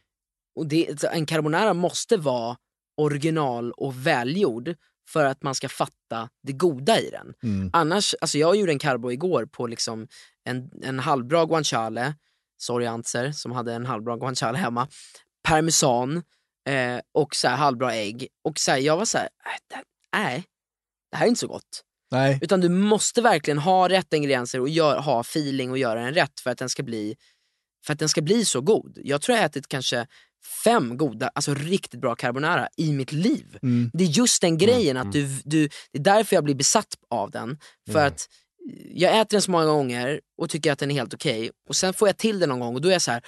Och det, en carbonara måste vara original och välgjord för att man ska fatta det goda i den. Mm. Annars, alltså jag gjorde en carbo igår på liksom en, en halvbra guanciale, sorry Antzer som hade en halvbra guanciale hemma, parmesan eh, och så här halvbra ägg. Och så här, jag var så här, "Äh, det, nej, det här är inte så gott. Nej. Utan du måste verkligen ha rätt ingredienser och gör, ha feeling och göra den rätt för att den ska bli för att den ska bli så god. Jag tror jag har ätit kanske fem goda, alltså riktigt bra carbonara i mitt liv. Mm. Det är just den grejen, att du, du, det är därför jag blir besatt av den. För Mm. att jag äter den så många gånger och tycker att den är helt okej. Och sen får jag till den någon gång och då är jag så här: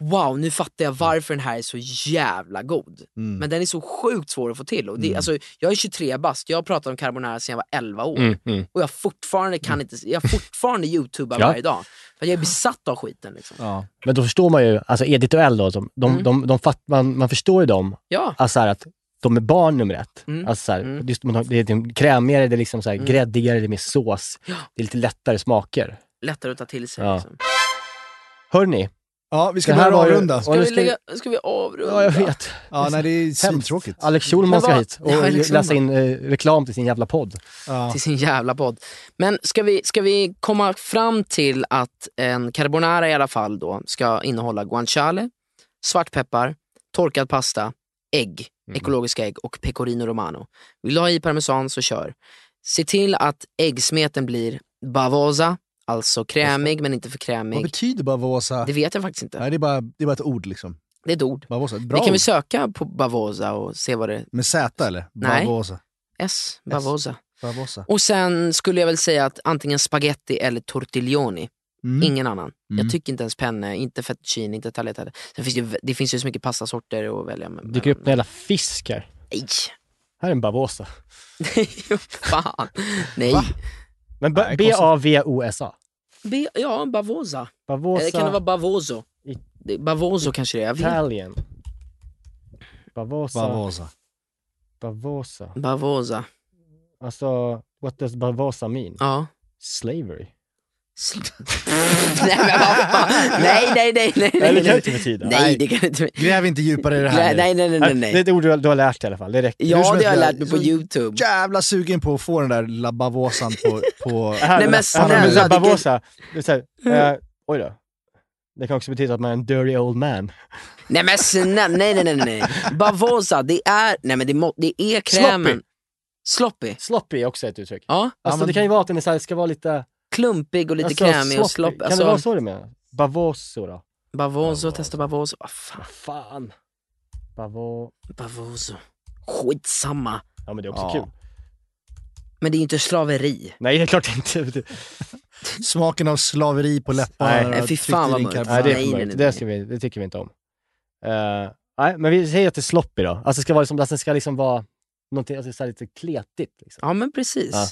wow nu fattar jag varför den här är så jävla god. Mm. Men den är så sjukt svår att få till. Och det, Mm. alltså, jag är 23 bast, jag har pratat om carbonara sedan jag var 11 år. Mm, mm. Och jag fortfarande kan inte, jag fortfarande youtubar Ja. varje dag. För jag är besatt av skiten. Liksom. Men då förstår man ju, alltså Edith och Elle då, de, de, Mm. de, de fatt, man, man förstår ju dem. Ja. Alltså här att de är barn nummer ett. Mm. Alltså så här, just, man har, det är liksom krämigare, det är liksom så här, Mm. gräddigare, det är mer sås. Det är lite lättare smaker. Lättare att ta till sig. Ja. Liksom. Hörni. Ja, vi ska börja avrunda. Ska, vi ska lägga, ska vi avrunda? Ja, jag vet. Ja, nej, det är Hemskt. Alex Schulman ska hit och Ja, läsa in eh, reklam till sin jävla podd. Ja. till sin jävla podd. Men ska vi, ska vi komma fram till att en carbonara i alla fall då ska innehålla guanciale, svartpeppar, torkad pasta, ägg, ekologiska ägg och pecorino romano. Vill du ha i parmesan så kör. Se till att äggsmeten blir bavosa, alltså krämig men inte för Vad krämig. betyder bavosa? Det vet jag faktiskt inte. Nej, det är bara, det är bara ett ord liksom. Det är ett ord. Bavosa. Bra Vi kan ord. vi söka på bavosa och se vad det Med Z eller? Nej. Bavosa. S. Bavosa. Bavosa. Och sen skulle jag väl säga att antingen spaghetti eller tortiglioni. Mm. Ingen annan. Mm. Jag tycker inte ens penne, inte fettuccine, inte tagliatelle. Sen finns det, det finns ju så mycket pastasorter att välja med. Dyker upp en jävla fisk här. Nej, Här är en bavosa. fan. Nej. Men ba- Nej, B-A-V-O-S-A. B, ja, bavosa. Bavosa. Eller kan det vara bavoso? Bavoso kanske det är. Italien. Bavosa. Bavosa. Bavosa. Bavosa. Alltså, what does bavosa mean? Ja. Slavery. nej, men vad fan. nej, nej, nej, nej. Nej, det nej, kan inte betyda. Nej, det kan inte Gräv inte djupare i det här. Nej, nej, nej, nej, nej. Det är ett ord du, du har lärt dig i alla fall. Det räcker. Ja, det har jag lärt mig på Youtube. Jävla sugen på att få den där lilla bavosan på... på... Nej, men ja, snälla, här, det. Det är så här, eh, oj då. Det kan också betyda att man är en dirty old man. Nej men snälla, nej nej nej nej. Bavosa, det är, nej men det, må, det är krämen. Sloppy. Sloppy. Sloppy är också ett uttryck. Ja, Alltså men- det kan ju vara att den är så här, ska vara lite... klumpig och lite alltså, krämig och sloppy. sloppy. Kan det vara Alltså, så du menar? Bavoso då? Bavoso, testa Bavoso. Vad fan, fan? Bavo... Bavoso. Skitsamma. Ja men det är också Ja. kul. Men det är ju inte slaveri. Nej det är klart inte. Smaken av slaveri på läpparna. Nej, fy fan vad mörkt. Nej det Nej, för nej, nej, Det, ska vi, det tycker vi inte om. Eh, nej men vi säger att det är sloppy då. Alltså det ska vara liksom, alltså det ska liksom vara någonting, alltså så här lite kletigt. Liksom. Ja men precis. Ja.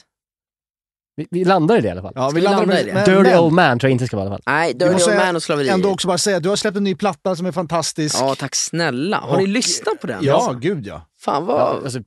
Vi, vi landar i det i alla fall. Ja, vi vi landar i det? men, Dirty men, old man tror jag inte ska vara i alla fall. Nej, Dirty Old Man och slaveri. ändå också bara säga du har släppt en ny platta som är fantastisk. Ja tack snälla. Har ni Och- lyssnat på den? Ja, Alltså, gud ja. Fan vad, Ja, alltså,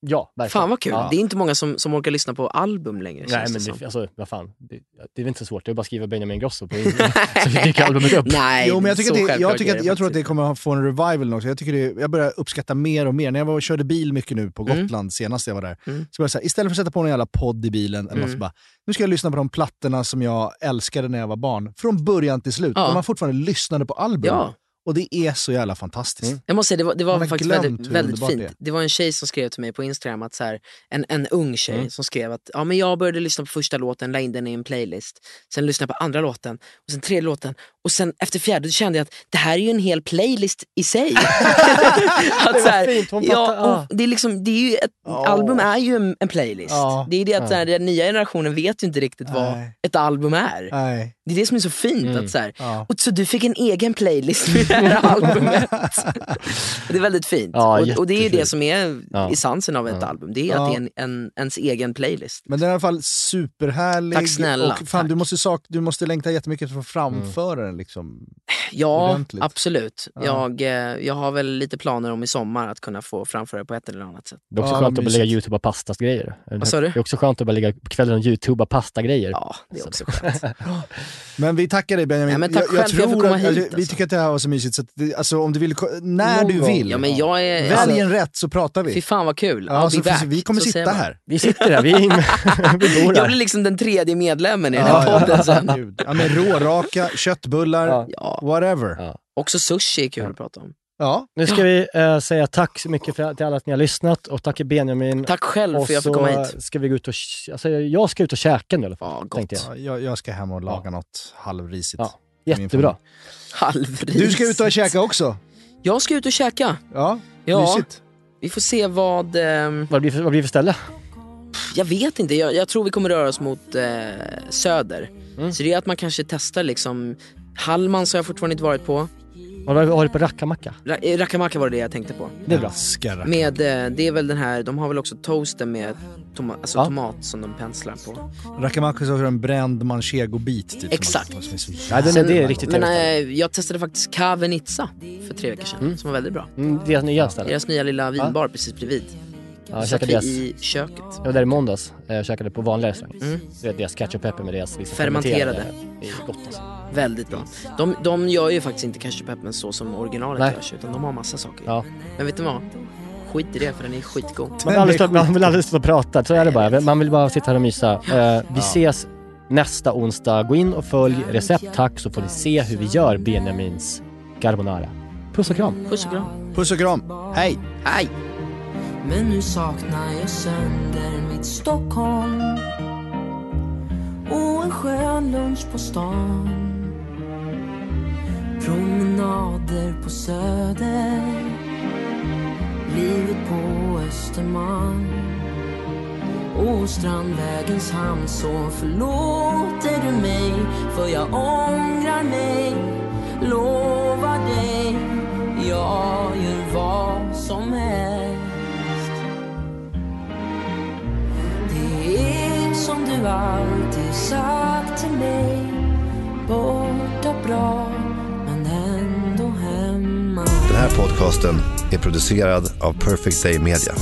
ja verkligen. fan vad kul. Ja. Det är inte många som, som orkar lyssna på album längre Nej men det det, alltså, vad fan. Det, det är väl inte så svårt, det är bara att skriva Benjamin Ingrosso på så dyker albumet upp. Nej, Jo, men jag, tycker så att det, jag, tycker att, jag tror att det kommer att få en revival också. Jag, tycker det, jag börjar uppskatta mer och mer. När jag var körde bil mycket nu på Mm. Gotland senast jag var där, Mm. så var jag så här, istället för att sätta på en jävla podd i bilen, Mm. så bara, nu ska jag lyssna på de plattorna som jag älskade när jag var barn. Från början till slut. Ja. Och man fortfarande lyssnade på album. Ja. Och det är så jävla fantastiskt. Mm. Jag måste säga, det var, det var faktiskt väldigt, väldigt fint. det. Det var en tjej som skrev till mig på Instagram, att så här, en, en ung tjej Mm. som skrev att ja, men jag började lyssna på första låten, la in den i en playlist. Sen lyssnade jag på andra låten, och sen tredje låten. Och sen efter fjärde kände jag att det här är ju en hel playlist i sig. att, så här, fint, hon ja, ah. det är liksom, det är ju ett, Ja. Album är ju en, en playlist. Ja. Det är det att Ja. så här, den nya generationen vet ju inte riktigt vad ett album är. Nej. Det är det som är så fint. Mm. att så här, Ja. och så du fick en egen playlist med det här albumet. det är väldigt fint. Ja, och, och det är ju det som är Ja. essensen av ett Ja. album. Det är att det är en, en, ens egen playlist. Men den är i alla fall superhärlig. Tack snälla, Och fan, tack. Du, måste sak, du måste längta jättemycket för att framföra den. Liksom. Ja, Ordentligt. absolut. Ja. Jag, eh, jag har väl lite planer om i sommar att kunna få framföra på ett eller annat sätt. Det är också Ja, skönt att bara lägga youtube och pasta-grejer. Vad sa du? Det är också skönt att bara lägga på kvällen och youtube och pasta-grejer. Ja, det är också skönt. Men vi tackar dig Benjamin. Ja, men tack själv för att jag fick komma att, hit, alltså, Vi alltså. tycker att det här var så mysigt. Så att det, alltså, om du vill, när Någon du vill, Ja, men jag är... välj Alltså, en rätt så pratar vi. fy fan vad kul. Ja, I'll så, be back. vi kommer sitta här. Vi sitter här, vi, vi bor Jag här. blir liksom den tredje medlemmen i den här podden sen. Gud. ja, men råraka, köttbullar, Ja. Ja. whatever. Ja. Också sushi är kul Ja. att prata om. Ja. Nu ska vi eh, säga tack så mycket för, till alla att ni har lyssnat och tack Benjamin. Tack själv och för att jag fick så komma hit. ska vi gå ut och, alltså, jag ska ut och käka nu i alla fall. Ja, gott. jag. Ja, Jag, jag ska hem och laga något halvrisigt. Ja. Jättebra. Halvris. Du ska ut och käka också. Jag ska ut och käka. Ja, Ja, mysigt. vi får se vad... ehm, Vad blir, för- vad blir det för ställe? jag vet inte, jag, jag tror vi kommer röra oss mot eh, söder. Mm. Så det är att man kanske testar liksom... Hallmans har jag fortfarande inte varit på. Har du varit på Rackamacka? Ra- eh, Rackamacka var det jag tänkte på. Det är bra. Älskar. Med, eh, det är väl den här, de har väl också toasten med toma, alltså Ja. tomat som de penslar på. Rackamacka har en bränd manchego-bit typ. som Exakt. man- Som är så Ja, den är, det är riktigt Men trevligt. eh, jag testade faktiskt Cave Nizza för tre veckor sedan, som var väldigt bra. Mm, deras nya ställe. Deras nya lilla vinbar precis bredvid. Ja, jag käkade deras, i köket. jag var där i måndags, eh, jag käkade på vanliga restaurang. Mm. Du vet deras ketchup pepper med deras liksom Fermenterade. Det är gott alltså. Väldigt bra. De, de gör ju faktiskt inte ketchup så som originalet Nej. görs, utan de har massa saker. Ja. Men vet du vad? Skit i det för den är skitgod. Man vill aldrig stå, man vill aldrig stå och prata, så är det bara. Man vill bara sitta här och mysa. Eh, vi ses nästa onsdag. Gå in och följ recept tack så får ni se hur vi gör Benjamins carbonara. Puss och kram. Puss och kram. Puss och kram. Hej! Hej! Men nu saknar jag sönder mitt Stockholm och en skön lunch på stan. Promenader på Söder, livet på Östermalm och Strandvägens hamn. Så förlåter du mig för jag ångrar mig, lovar dig jag gör vad som helst. Är som du alltid sagt till mig Borta bra men ändå hemma Den här podcasten är producerad av Perfect Day Media.